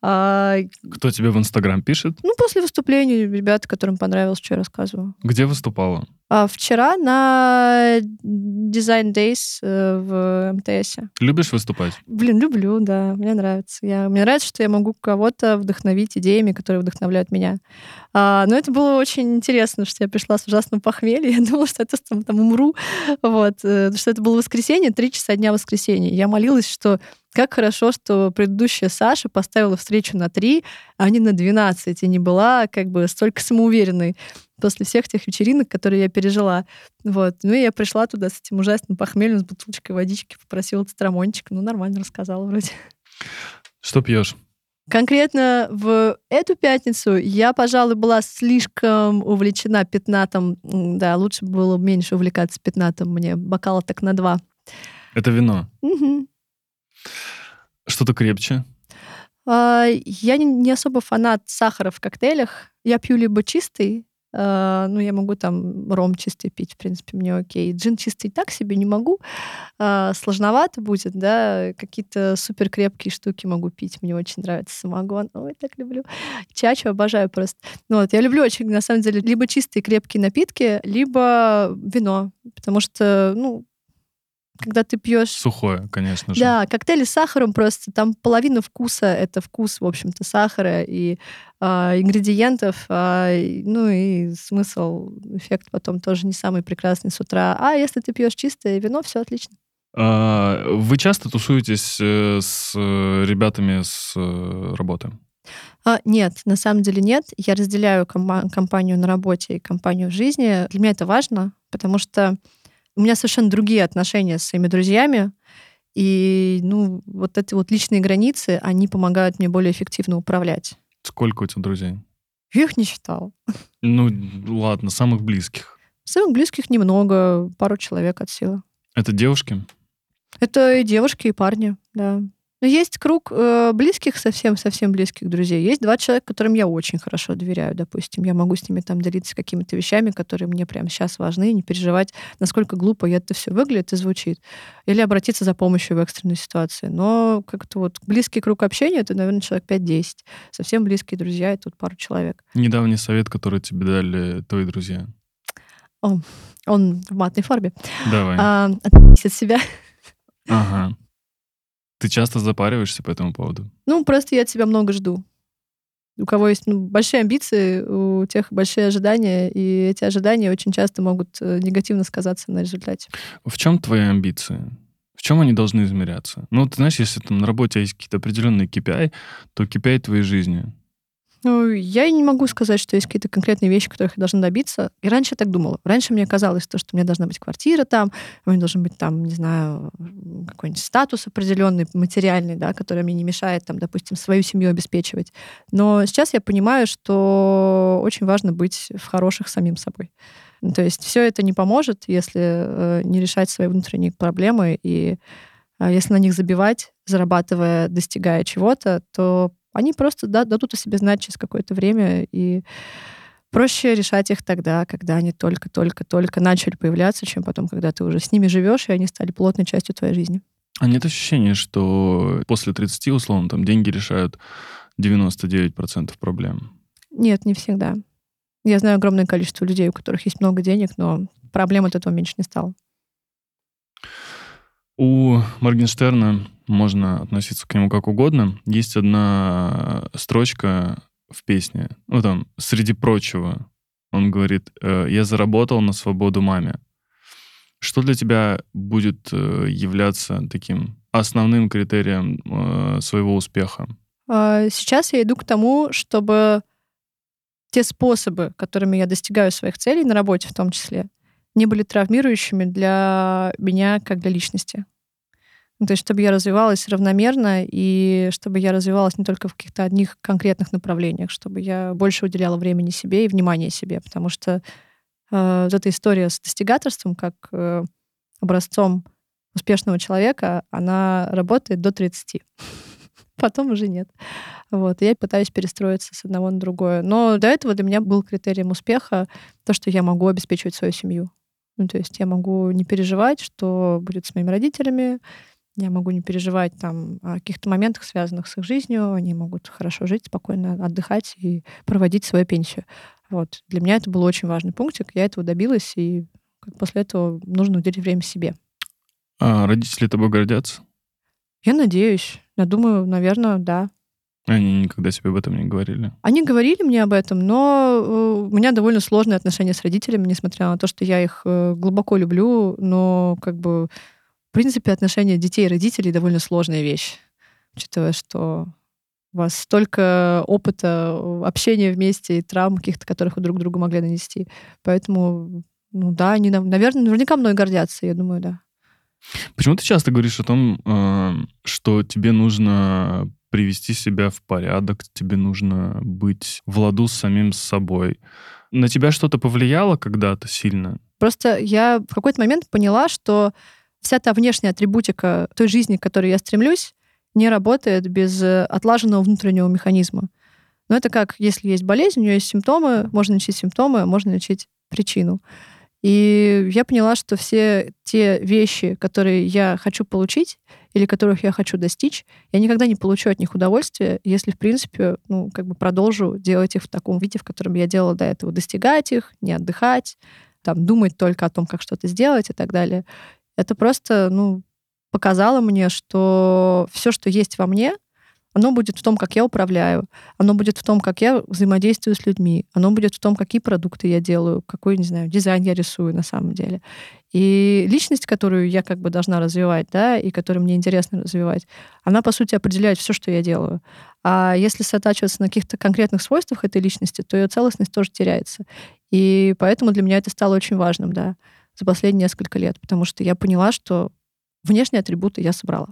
А, Кто тебе в Инстаграм пишет? ну, после выступлений ребята, которым понравилось, что я рассказываю. Где выступала? А вчера на Design Days э, в МТС. Любишь выступать? Блин, люблю, да, мне нравится. Я, мне нравится, что я могу кого-то вдохновить идеями, которые вдохновляют меня. А, но это было очень интересно, что я пришла с ужасным похмельем. Я думала, что это там, там умру. Вот, э, что это было воскресенье, три часа дня воскресенья. Я молилась, что как хорошо, что предыдущая Саша поставила встречу на три, а не на 12, и не была как бы столько самоуверенной после всех тех вечеринок, которые я пережила. Вот. Ну, и я пришла туда с этим ужасным похмельем, с бутылочкой водички, попросила цитрамончик. Ну, нормально рассказала вроде. Что пьешь? Конкретно в эту пятницу я, пожалуй, была слишком увлечена пятнатом. Да, лучше было меньше увлекаться пятнатом. Мне бокала так на два. Это вино. Мгм. Что-то крепче. А, Я не, особо фанат сахара в коктейлях. Я пью либо чистый, а, ну, я могу там ром чистый пить, в принципе, мне окей. Джин чистый так себе не могу. А, Сложновато будет, да. Какие-то супер крепкие штуки могу пить. Мне очень нравится самогон. Ой, так люблю. Чачу обожаю просто. Ну, вот, я люблю очень, на самом деле, либо чистые крепкие напитки, либо вино. Потому что, ну, когда ты пьешь Сухое, конечно же. да, коктейли с сахаром просто там половина вкуса это вкус, в общем-то, сахара и а, ингредиентов, и- ну и смысл, эффект потом тоже не самый прекрасный с утра. А если ты пьешь чистое вино, все отлично. А, Вы часто тусуетесь э, с э, ребятами с э, работы? А, нет, на самом деле нет. Я разделяю компанию на работе и компанию в жизни. Для меня это важно, потому что у меня совершенно другие отношения с своими друзьями. И, ну, вот эти вот личные границы, они помогают мне более эффективно управлять. Сколько у тебя друзей? Я их не считал. Ну, ладно, самых близких. Самых близких немного, пару человек от силы. Это девушки? Это и девушки, и парни, да. Но есть круг э, близких, совсем-совсем близких друзей. Есть два человека, которым я очень хорошо доверяю, допустим. Я могу с ними там делиться какими-то вещами, которые мне прямо сейчас важны, не переживать, насколько глупо это все выглядит и звучит. Или обратиться за помощью в экстренной ситуации. Но как-то вот близкий круг общения — это, наверное, человек 5-10. Совсем близкие друзья — это вот пару человек. Недавний совет, который тебе дали твои друзья. Он в матной форме. Давай. А, от себя. Ага. Ты часто запариваешься по этому поводу? Ну, просто я от себя много жду. У кого есть ну, большие амбиции, у тех большие ожидания, и эти ожидания очень часто могут э, негативно сказаться на результате. В чем твои амбиции? В чем они должны измеряться? Ну, ты знаешь, если там на работе есть какие-то определенные KPI, то KPI твоей жизни. Ну, я не могу сказать, что есть какие-то конкретные вещи, которых я должна добиться. И раньше я так думала. Раньше мне казалось, то, что у меня должна быть квартира там, у меня должен быть там, не знаю, какой-нибудь статус определенный, материальный, да, который мне не мешает, там, допустим, свою семью обеспечивать. Но сейчас я понимаю, что очень важно быть в хороших самим собой. Ну, То есть все это не поможет, если э, не решать свои внутренние проблемы и э, если на них забивать, зарабатывая, достигая чего-то, то они просто да, дадут о себе знать через какое-то время, и проще решать их тогда, когда они только-только-только начали появляться, чем потом, когда ты уже с ними живешь, и они стали плотной частью твоей жизни. А нет ощущения, что после 30, условно, там деньги решают 99% проблем? Нет, не всегда. Я знаю огромное количество людей, у которых есть много денег, но проблем от этого меньше не стало. У Моргенштерна можно относиться к нему как угодно. Есть одна строчка в песне, ну там, среди прочего, он говорит, «Э, я заработал на свободу маме. Что для тебя будет э, являться таким основным критерием э, своего успеха? А, Сейчас я иду к тому, чтобы те способы, которыми я достигаю своих целей на работе в том числе, не были травмирующими для меня как для личности. Ну, то есть, чтобы я развивалась равномерно, и чтобы я развивалась не только в каких-то одних конкретных направлениях, чтобы я больше уделяла времени себе и внимания себе, потому что э, вот эта история с достигаторством, как э, образцом успешного человека, она работает до 30. Потом уже нет. Вот. я пытаюсь перестроиться с одного на другое. Но до этого для меня был критерием успеха то, что я могу обеспечивать свою семью. Ну, то есть я могу не переживать, что будет с моими родителями, я могу не переживать там о каких-то моментах, связанных с их жизнью. Они могут хорошо жить, спокойно отдыхать и проводить свою пенсию. Вот. Для меня это был очень важный пунктик. Я этого добилась, и после этого нужно уделить время себе. А родители тобой гордятся? Я надеюсь. Я думаю, наверное, да. Они никогда себе об этом не говорили? Они говорили мне об этом, но э, у меня довольно сложные отношения с родителями, несмотря на то, что я их э, глубоко люблю, но как бы принципе, отношения детей и родителей довольно сложная вещь, учитывая, что у вас столько опыта э, общения вместе и травм каких-то, которых вы друг другу могли нанести. Поэтому, ну да, они, наверное, наверняка мной гордятся, я думаю, да. Почему ты часто говоришь о том, э, что тебе нужно привести себя в порядок, тебе нужно быть в ладу с самим собой? На тебя что-то повлияло когда-то сильно? Просто я в какой-то момент поняла, что вся та внешняя атрибутика той жизни, к которой я стремлюсь, не работает без э, отлаженного внутреннего механизма. Но это как, если есть болезнь, у нее есть симптомы, можно лечить симптомы, можно лечить причину. И я поняла, что все те вещи, которые я хочу получить или которых я хочу достичь, я никогда не получу от них удовольствия, если, в принципе, ну, как бы продолжу делать их в таком виде, в котором я делала до этого. Достигать их, не отдыхать, там, думать только о том, как что-то сделать и так далее. Это просто, ну, показало мне, что все, что есть во мне, оно будет в том, как я управляю, оно будет в том, как я взаимодействую с людьми, оно будет в том, какие продукты я делаю, какой, не знаю, дизайн я рисую на самом деле. И личность, которую я как бы должна развивать, да, и которую мне интересно развивать, она, по сути, определяет все, что я делаю. А если сосредотачиваться на каких-то конкретных свойствах этой личности, то ее целостность тоже теряется. И поэтому для меня это стало очень важным, да за последние несколько лет, потому что я поняла, что внешние атрибуты я собрала.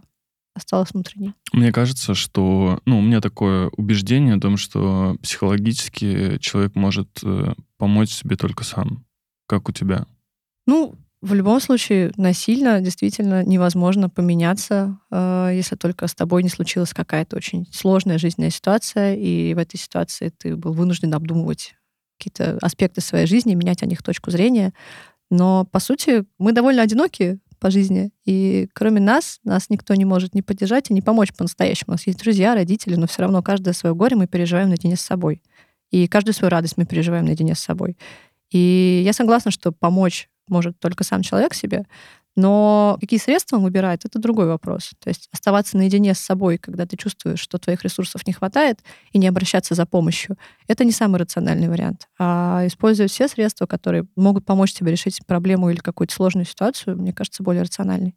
Осталось внутренние. Мне кажется, что, ну, у меня такое убеждение о том, что психологически человек может э, помочь себе только сам. Как у тебя? Ну, в любом случае, насильно действительно невозможно поменяться, э, если только с тобой не случилась какая-то очень сложная жизненная ситуация, и в этой ситуации ты был вынужден обдумывать какие-то аспекты своей жизни, менять о них точку зрения. Но, по сути, мы довольно одиноки по жизни, и кроме нас, нас никто не может не поддержать и не помочь по-настоящему. У нас есть друзья, родители, но все равно каждое свое горе мы переживаем наедине с собой. И каждую свою радость мы переживаем наедине с собой. И я согласна, что помочь может только сам человек себе, но какие средства он выбирает, это другой вопрос. То есть оставаться наедине с собой, когда ты чувствуешь, что твоих ресурсов не хватает, и не обращаться за помощью, это не самый рациональный вариант. А использовать все средства, которые могут помочь тебе решить проблему или какую-то сложную ситуацию, мне кажется, более рациональный.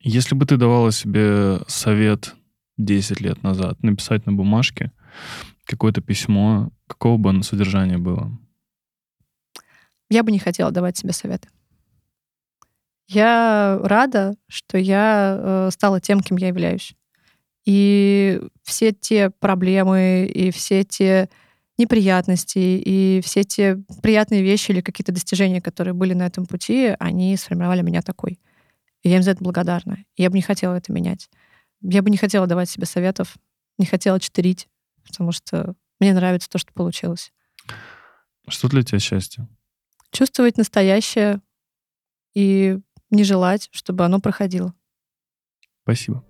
Если бы ты давала себе совет 10 лет назад написать на бумажке какое-то письмо, какого бы оно содержания было? Я бы не хотела давать себе советы. Я рада, что я э, стала тем, кем я являюсь. И все те проблемы, и все те неприятности, и все те приятные вещи или какие-то достижения, которые были на этом пути, они сформировали меня такой. И я им за это благодарна. Я бы не хотела это менять. Я бы не хотела давать себе советов, не хотела читерить, потому что мне нравится то, что получилось. Что для тебя счастье? Чувствовать настоящее и не желать, чтобы оно проходило. Спасибо.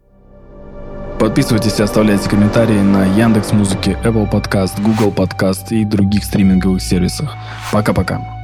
Подписывайтесь и оставляйте комментарии на Яндекс Музыке, Apple Podcast, Google Podcast и других стриминговых сервисах. Пока-пока.